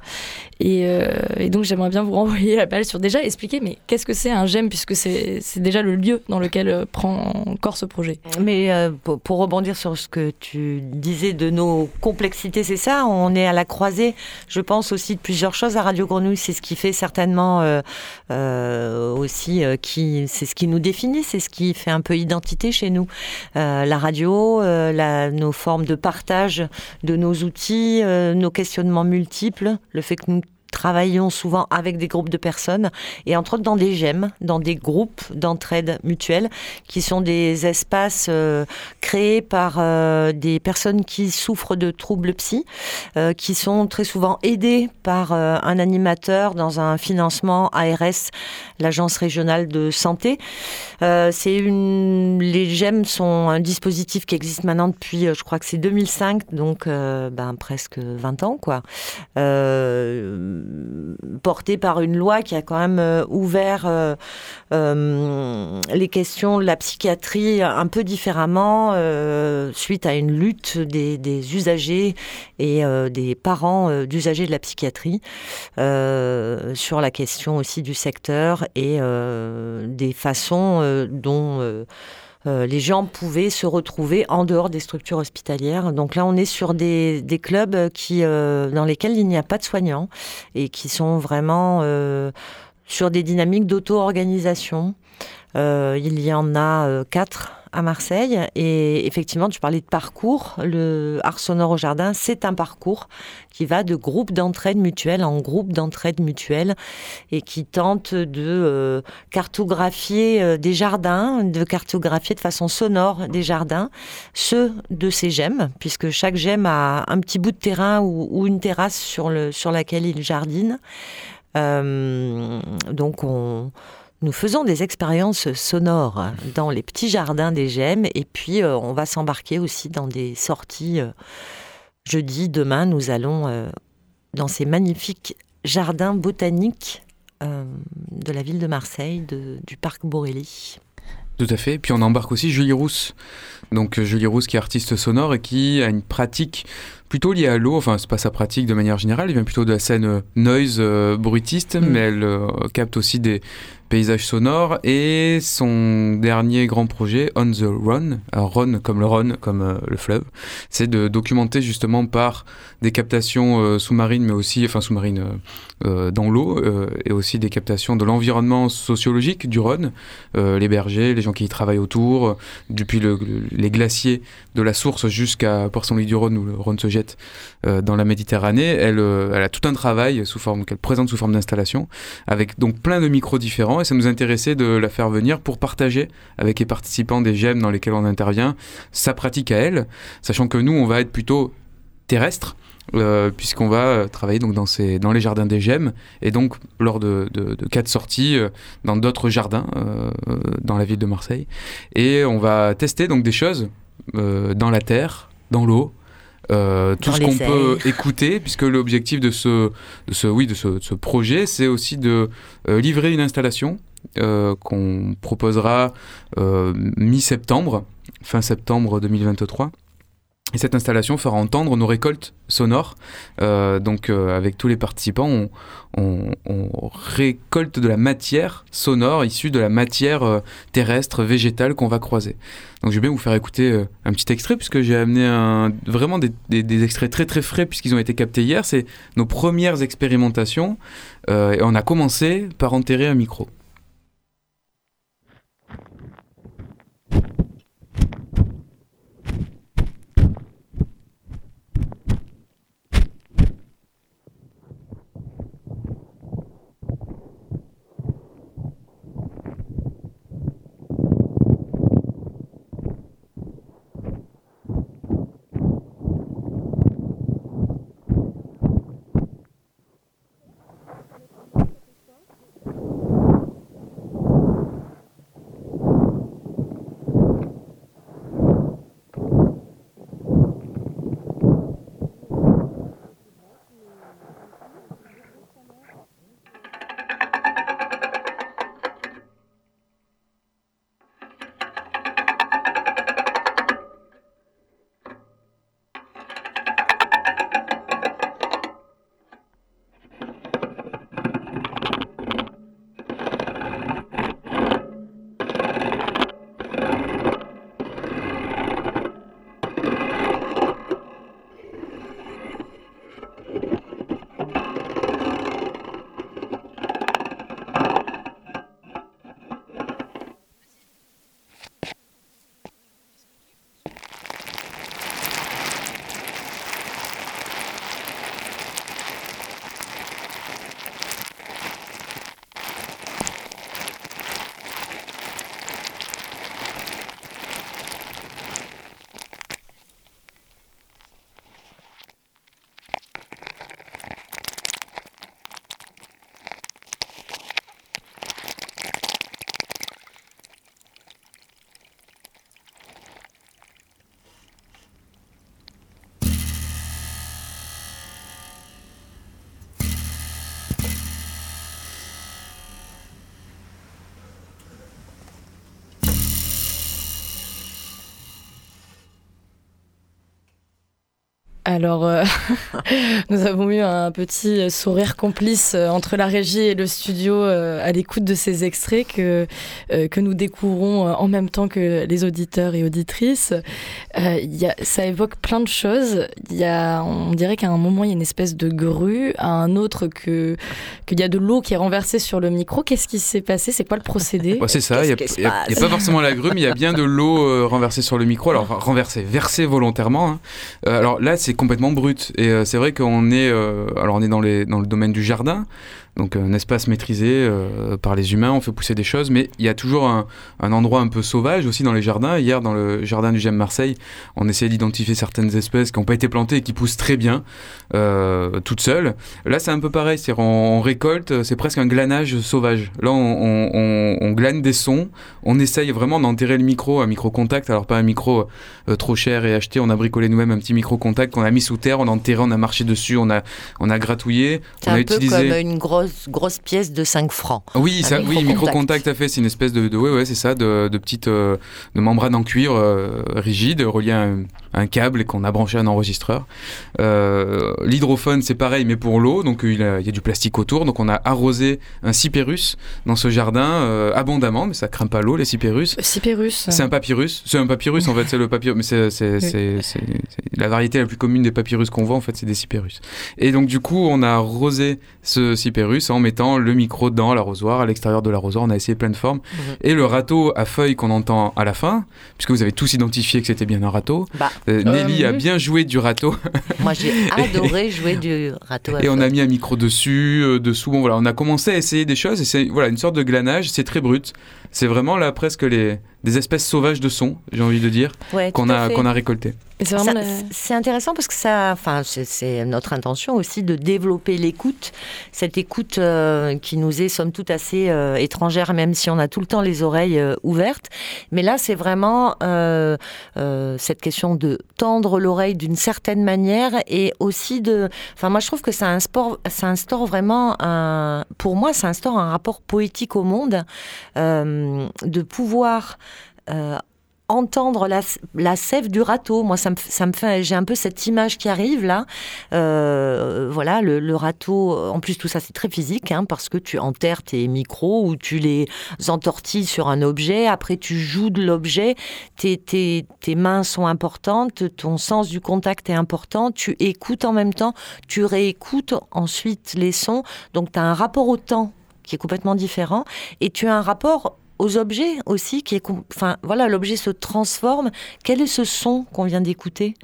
A: Et, euh, et donc j'aimerais bien vous <laughs> renvoyer la balle sur déjà expliquer, mais qu'est-ce que c'est un j'aime puisque c'est déjà le lieu dans lequel euh, prend corps ce projet?
G: Mais euh, pour, pour rebondir sur ce que tu disais de nos complexités, c'est ça, on est à la croisée, je pense aussi de plusieurs choses à Radio Grenouille, c'est ce qui fait certainement euh, euh, aussi, euh, qui, c'est ce qui nous définit, c'est ce qui fait un peu identité chez nous. La radio, la, nos formes de partage de nos outils, nos questionnements multiples, le fait que nous travaillons souvent avec des groupes de personnes et entre autres dans des GEM, dans des groupes d'entraide mutuelle qui sont des espaces euh, créés par euh, des personnes qui souffrent de troubles psy, euh, qui sont très souvent aidés par un animateur dans un financement ARS, l'agence régionale de santé. C'est une, les GEM sont un dispositif qui existe maintenant depuis, je crois que c'est 2005, donc ben, presque 20 ans, quoi. Porté par une loi qui a quand même euh, ouvert euh, euh, les questions de la psychiatrie un peu différemment suite à une lutte des, des usagers et des parents d'usagers de la psychiatrie sur la question aussi du secteur et des façons dont euh, les gens pouvaient se retrouver en dehors des structures hospitalières. Donc là, on est sur des, des clubs qui, euh, dans lesquels il n'y a pas de soignants et qui sont vraiment euh, sur des dynamiques d'auto-organisation. Euh, il y en a euh, quatre à Marseille et effectivement, tu parlais de parcours. Le Art Sonore au Jardin, c'est un parcours qui va de groupe d'entraide mutuelle en groupe d'entraide mutuelle et qui tente de euh, cartographier des jardins, de cartographier de façon sonore des jardins, ceux de ces gemmes, puisque chaque gemme a un petit bout de terrain ou, une terrasse sur, le, sur laquelle il jardine. Donc on, nous faisons des expériences sonores dans les petits jardins des gemmes et puis euh, on va s'embarquer aussi dans des sorties. euh, jeudi, demain, nous allons euh, dans ces magnifiques jardins botaniques de la ville de Marseille, du parc Borély.
F: Tout à fait. Puis on embarque aussi Julie Rousse. Donc Julie Rousse qui est artiste sonore et qui a une pratique plutôt liée à l'eau. Enfin, c'est pas sa pratique de manière générale. Elle vient plutôt de la scène euh, noise euh, bruitiste,
G: Mm.
F: mais elle euh, capte aussi des paysages sonores. Et son dernier grand projet, On the Run, Run comme le Rhône, comme euh, le fleuve, c'est de documenter justement par des captations sous-marines, mais aussi, enfin sous-marines dans l'eau, et aussi des captations de l'environnement sociologique du Rhône, les bergers, les gens qui y travaillent autour, depuis le- le- les glaciers de la source jusqu'à Poisson-Lit-du-Rhône où le Rhône se jette euh, dans la Méditerranée. Elle, euh, elle a tout un travail sous forme qu'elle présente sous forme d'installation, avec donc plein de micros différents. Et ça nous intéressait de la faire venir pour partager avec les participants des GEM dans lesquels on intervient sa pratique à elle, sachant que nous on va être plutôt terrestre. euh, puisqu'on va travailler donc dans, les jardins des gemmes et donc lors de, de, de quatre sorties dans d'autres jardins dans la ville de Marseille et on va tester donc des choses dans la terre, dans l'eau, euh, tout
G: Dans
F: ce qu'on peut <laughs> écouter puisque l'objectif de ce, de ce, oui, de ce, de ce projet c'est aussi de euh, livrer une installation euh, qu'on proposera euh, mi-septembre, fin septembre 2023. Et cette installation fera entendre nos récoltes sonores. Euh, donc, euh, avec tous les participants, on, on- récolte de la matière sonore issue de la matière euh, terrestre, végétale qu'on va croiser. Donc, je vais bien vous faire écouter un petit extrait, puisque j'ai amené vraiment des, des- extraits très très frais, puisqu'ils ont été captés hier. C'est nos premières expérimentations. Et on a commencé par enterrer un micro.
A: Alors, euh, <laughs> nous avons eu un petit sourire complice euh, entre la régie et le studio euh, à l'écoute de ces extraits que, nous découvrons en même temps que les auditeurs et auditrices. Euh, il y a, ça évoque plein de choses. Il y a, on dirait qu'à un moment, il y a une espèce de grue, à un autre que qu'il y a de l'eau qui est renversée sur le micro. Qu'est-ce qui s'est passé? C'est quoi le procédé?
F: Ouais, <laughs> c'est ça, il n'y a, pas forcément la grue, mais il y a bien de l'eau euh, renversée sur le micro. Alors, renversée, versée volontairement. hein. Euh, alors là, c'est complètement brut. Et euh, c'est vrai qu'on est, euh, alors on est dans, les, dans le domaine du jardin, donc un espace maîtrisé euh, par les humains, on fait pousser des choses, mais il y a toujours un, un endroit un peu sauvage aussi dans les jardins. Hier, dans le jardin du GEM Marseille, on essayait d'identifier certaines espèces qui n'ont pas été plantées et qui poussent très bien, euh, toutes seules. Là, c'est un peu pareil, c'est-à-dire on, on récolte, c'est presque un glanage sauvage. Là, on, on- on- on glane des sons, on essaye vraiment d'enterrer le micro, un micro contact, alors pas un micro euh, trop cher et acheté, on a bricolé nous-mêmes un petit micro contact qu'on a mis sous terre, on a enterré, on a marché dessus, on a, on a gratouillé,
G: C'est
F: on a
G: un peu comme une grosse, grosse pièce de 5 francs.
F: Oui,
G: micro-contact.
F: micro-contact à fait, c'est une espèce de, de ouais, ouais, c'est ça, de, de petite euh, de membrane en cuir euh, rigide reliée à un, à un câble et qu'on a branché un enregistreur. Euh, L'hydrophone, c'est pareil, mais pour l'eau, donc il, a- il y a du plastique autour, donc on a arrosé un cypérus dans ce jardin euh, abondamment, mais ça craint pas l'eau, les cypérus.
A: Cypérus.
F: C'est un papyrus, c'est un papyrus en fait, c'est le papyrus, mais c'est la variété la plus commune des papyrus qu'on voit en fait, c'est des cypérus. Et donc du coup, on a arrosé ce cypérus en mettant le micro dans l'arrosoir, à l'extérieur de l'arrosoir, on a essayé plein de formes. Et le râteau à feuilles qu'on entend à la fin, puisque vous avez tous identifié que c'était bien un râteau.
G: Bah,
F: Euh, Nelly a
A: oui.
F: bien joué du râteau
G: moi, j'ai <laughs> adoré jouer du râteau
F: et on a mis un micro dessus, euh, dessous. Bon voilà, on a commencé à essayer des choses et c'est voilà une sorte de glanage. C'est très brut. C'est vraiment là presque les des espèces sauvages de sons, j'ai envie de dire,
G: Ouais,
F: qu'on a qu'on a récolté.
A: Et c'est
G: intéressant parce que ça, enfin, c'est- c'est notre intention aussi de développer l'écoute, cette écoute euh, qui nous est somme toute assez euh, étrangère, même si on a tout le temps les oreilles euh, ouvertes. Mais là, c'est vraiment euh, euh, cette question de tendre l'oreille d'une certaine manière et aussi de, enfin, moi je trouve que ça instaure, ça instaure vraiment un, pour moi, ça instaure un rapport poétique au monde, euh, de pouvoir euh, entendre la, la sève du râteau. Moi, ça me, ça me fait, j'ai un peu cette image qui arrive là. Euh, voilà, le, le râteau. En plus, tout ça, c'est très physique, hein, parce que tu enterres tes micros ou tu les entortilles sur un objet. Après, tu joues de l'objet. Tes, tes, tes mains sont importantes. Ton sens du contact est important. Tu écoutes en même temps. Tu réécoutes ensuite les sons. Donc, tu as un rapport au temps qui est complètement différent. Et tu as un rapport aux objets aussi, qui enfin voilà, l'objet se transforme. Quel est ce son qu'on vient d'écouter?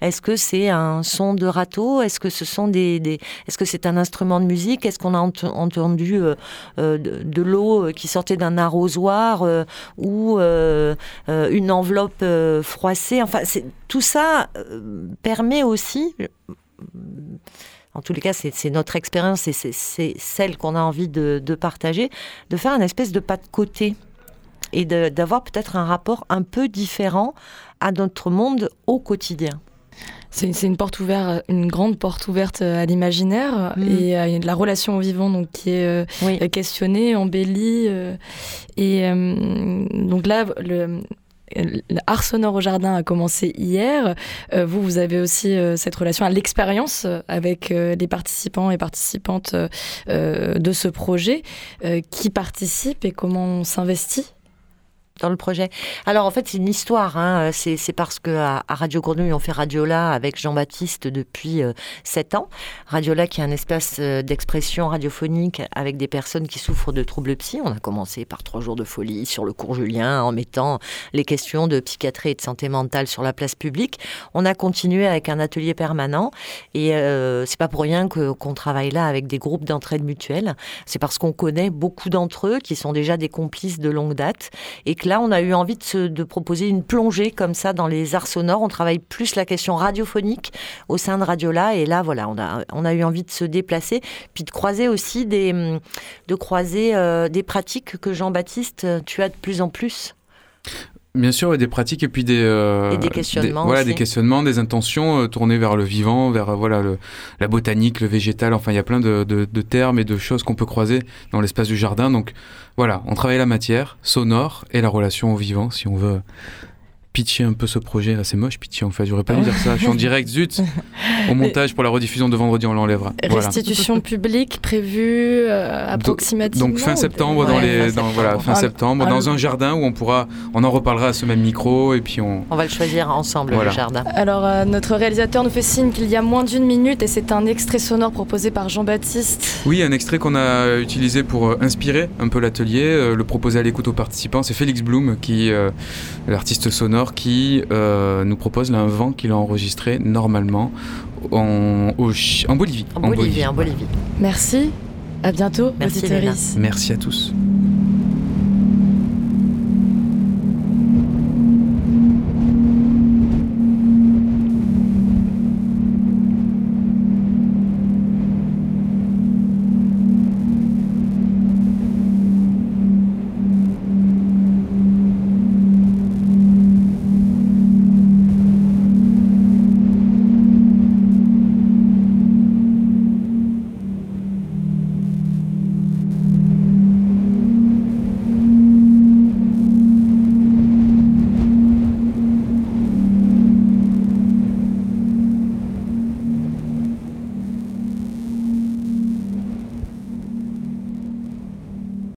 G: Est-ce que c'est un son de râteau? Est-ce que ce sont des, est-ce que c'est un instrument de musique? Est-ce qu'on a ent- entendu euh, euh, de, l'eau qui sortait d'un arrosoir euh, ou euh, euh, une enveloppe euh, froissée? Enfin, tout ça euh, permet aussi. En tous les cas, c'est notre expérience et c'est- c'est celle qu'on a envie de, de partager, de faire un espèce de pas de côté et d'avoir peut-être un rapport un peu différent à notre monde au quotidien.
A: C'est une porte ouverte, une grande porte ouverte à l'imaginaire
G: Mm.
A: et à la relation au vivant donc qui est euh,
G: Oui.
A: questionnée, embellie. euh, et euh, donc là, le, L'art sonore au jardin a commencé hier. Euh, vous, vous avez aussi euh, cette relation à l'expérience euh, avec euh, les participants et participantes euh, euh, de ce projet. Euh, qui participent et comment on s'investit
G: dans le projet. Alors en fait c'est une histoire, hein. c'est c'est parce que à, à Radio Grenouille on fait Radiola avec Jean-Baptiste depuis euh, sept ans. Radiola qui est un espace euh, d'expression radiophonique avec des personnes qui souffrent de troubles psy. On a commencé par trois jours de folie sur le cours Julien en mettant les questions de psychiatrie et de santé mentale sur la place publique. On a continué avec un atelier permanent et euh, c'est pas pour rien qu'on travaille là avec des groupes d'entraide mutuelle. C'est parce qu'on connaît beaucoup d'entre eux qui sont déjà des complices de longue date et que là, on a eu envie de, se- de proposer une plongée comme ça dans les arts sonores. On travaille plus la question radiophonique au sein de Radiola. Et là, voilà, on a, eu envie de se déplacer, puis de croiser aussi des, de croiser euh, des pratiques que Jean-Baptiste, tu as de plus en plus.
F: Bien sûr, ouais, des pratiques et puis des, euh,
G: Et des questionnements
F: voilà,
G: aussi.
F: des questionnements, des intentions euh, tournées vers le vivant, vers euh, voilà le, la botanique, le végétal. Enfin, il y a plein de, de- de termes et de choses qu'on peut croiser dans l'espace du jardin. Donc voilà, on travaille la matière sonore et la relation au vivant, si on veut pitcher un peu ce projet. C'est moche, pitcher en fait. J'aurais pas dû dire ça. Je suis en <laughs> direct, zut. Au montage pour la rediffusion de vendredi, on l'enlèvera. Voilà.
A: Restitution publique prévue euh, approximativement.
F: Donc fin
A: ou-
F: septembre, dans
G: Ouais,
F: les,
G: fin
F: dans, voilà, fin
A: Ah,
F: septembre,
A: ah,
F: dans un jardin où on pourra, on en reparlera à ce même micro et puis on.
G: On va le choisir ensemble,
F: Voilà.
G: le jardin.
A: Alors, euh, notre réalisateur nous fait signe qu'il y a moins d'une minute et c'est un extrait sonore proposé par Jean-Baptiste.
F: Oui, un extrait qu'on a utilisé pour euh, inspirer un peu l'atelier, euh, le proposer à l'écoute aux participants, c'est Félix Blum, qui, euh, l'artiste sonore, qui euh, nous propose là un vent qu'il a enregistré normalement en, au Chi- en Bolivie.
G: En Bolivie, en Bolivie.
A: Merci, à bientôt,
G: Merci.
F: Merci à tous.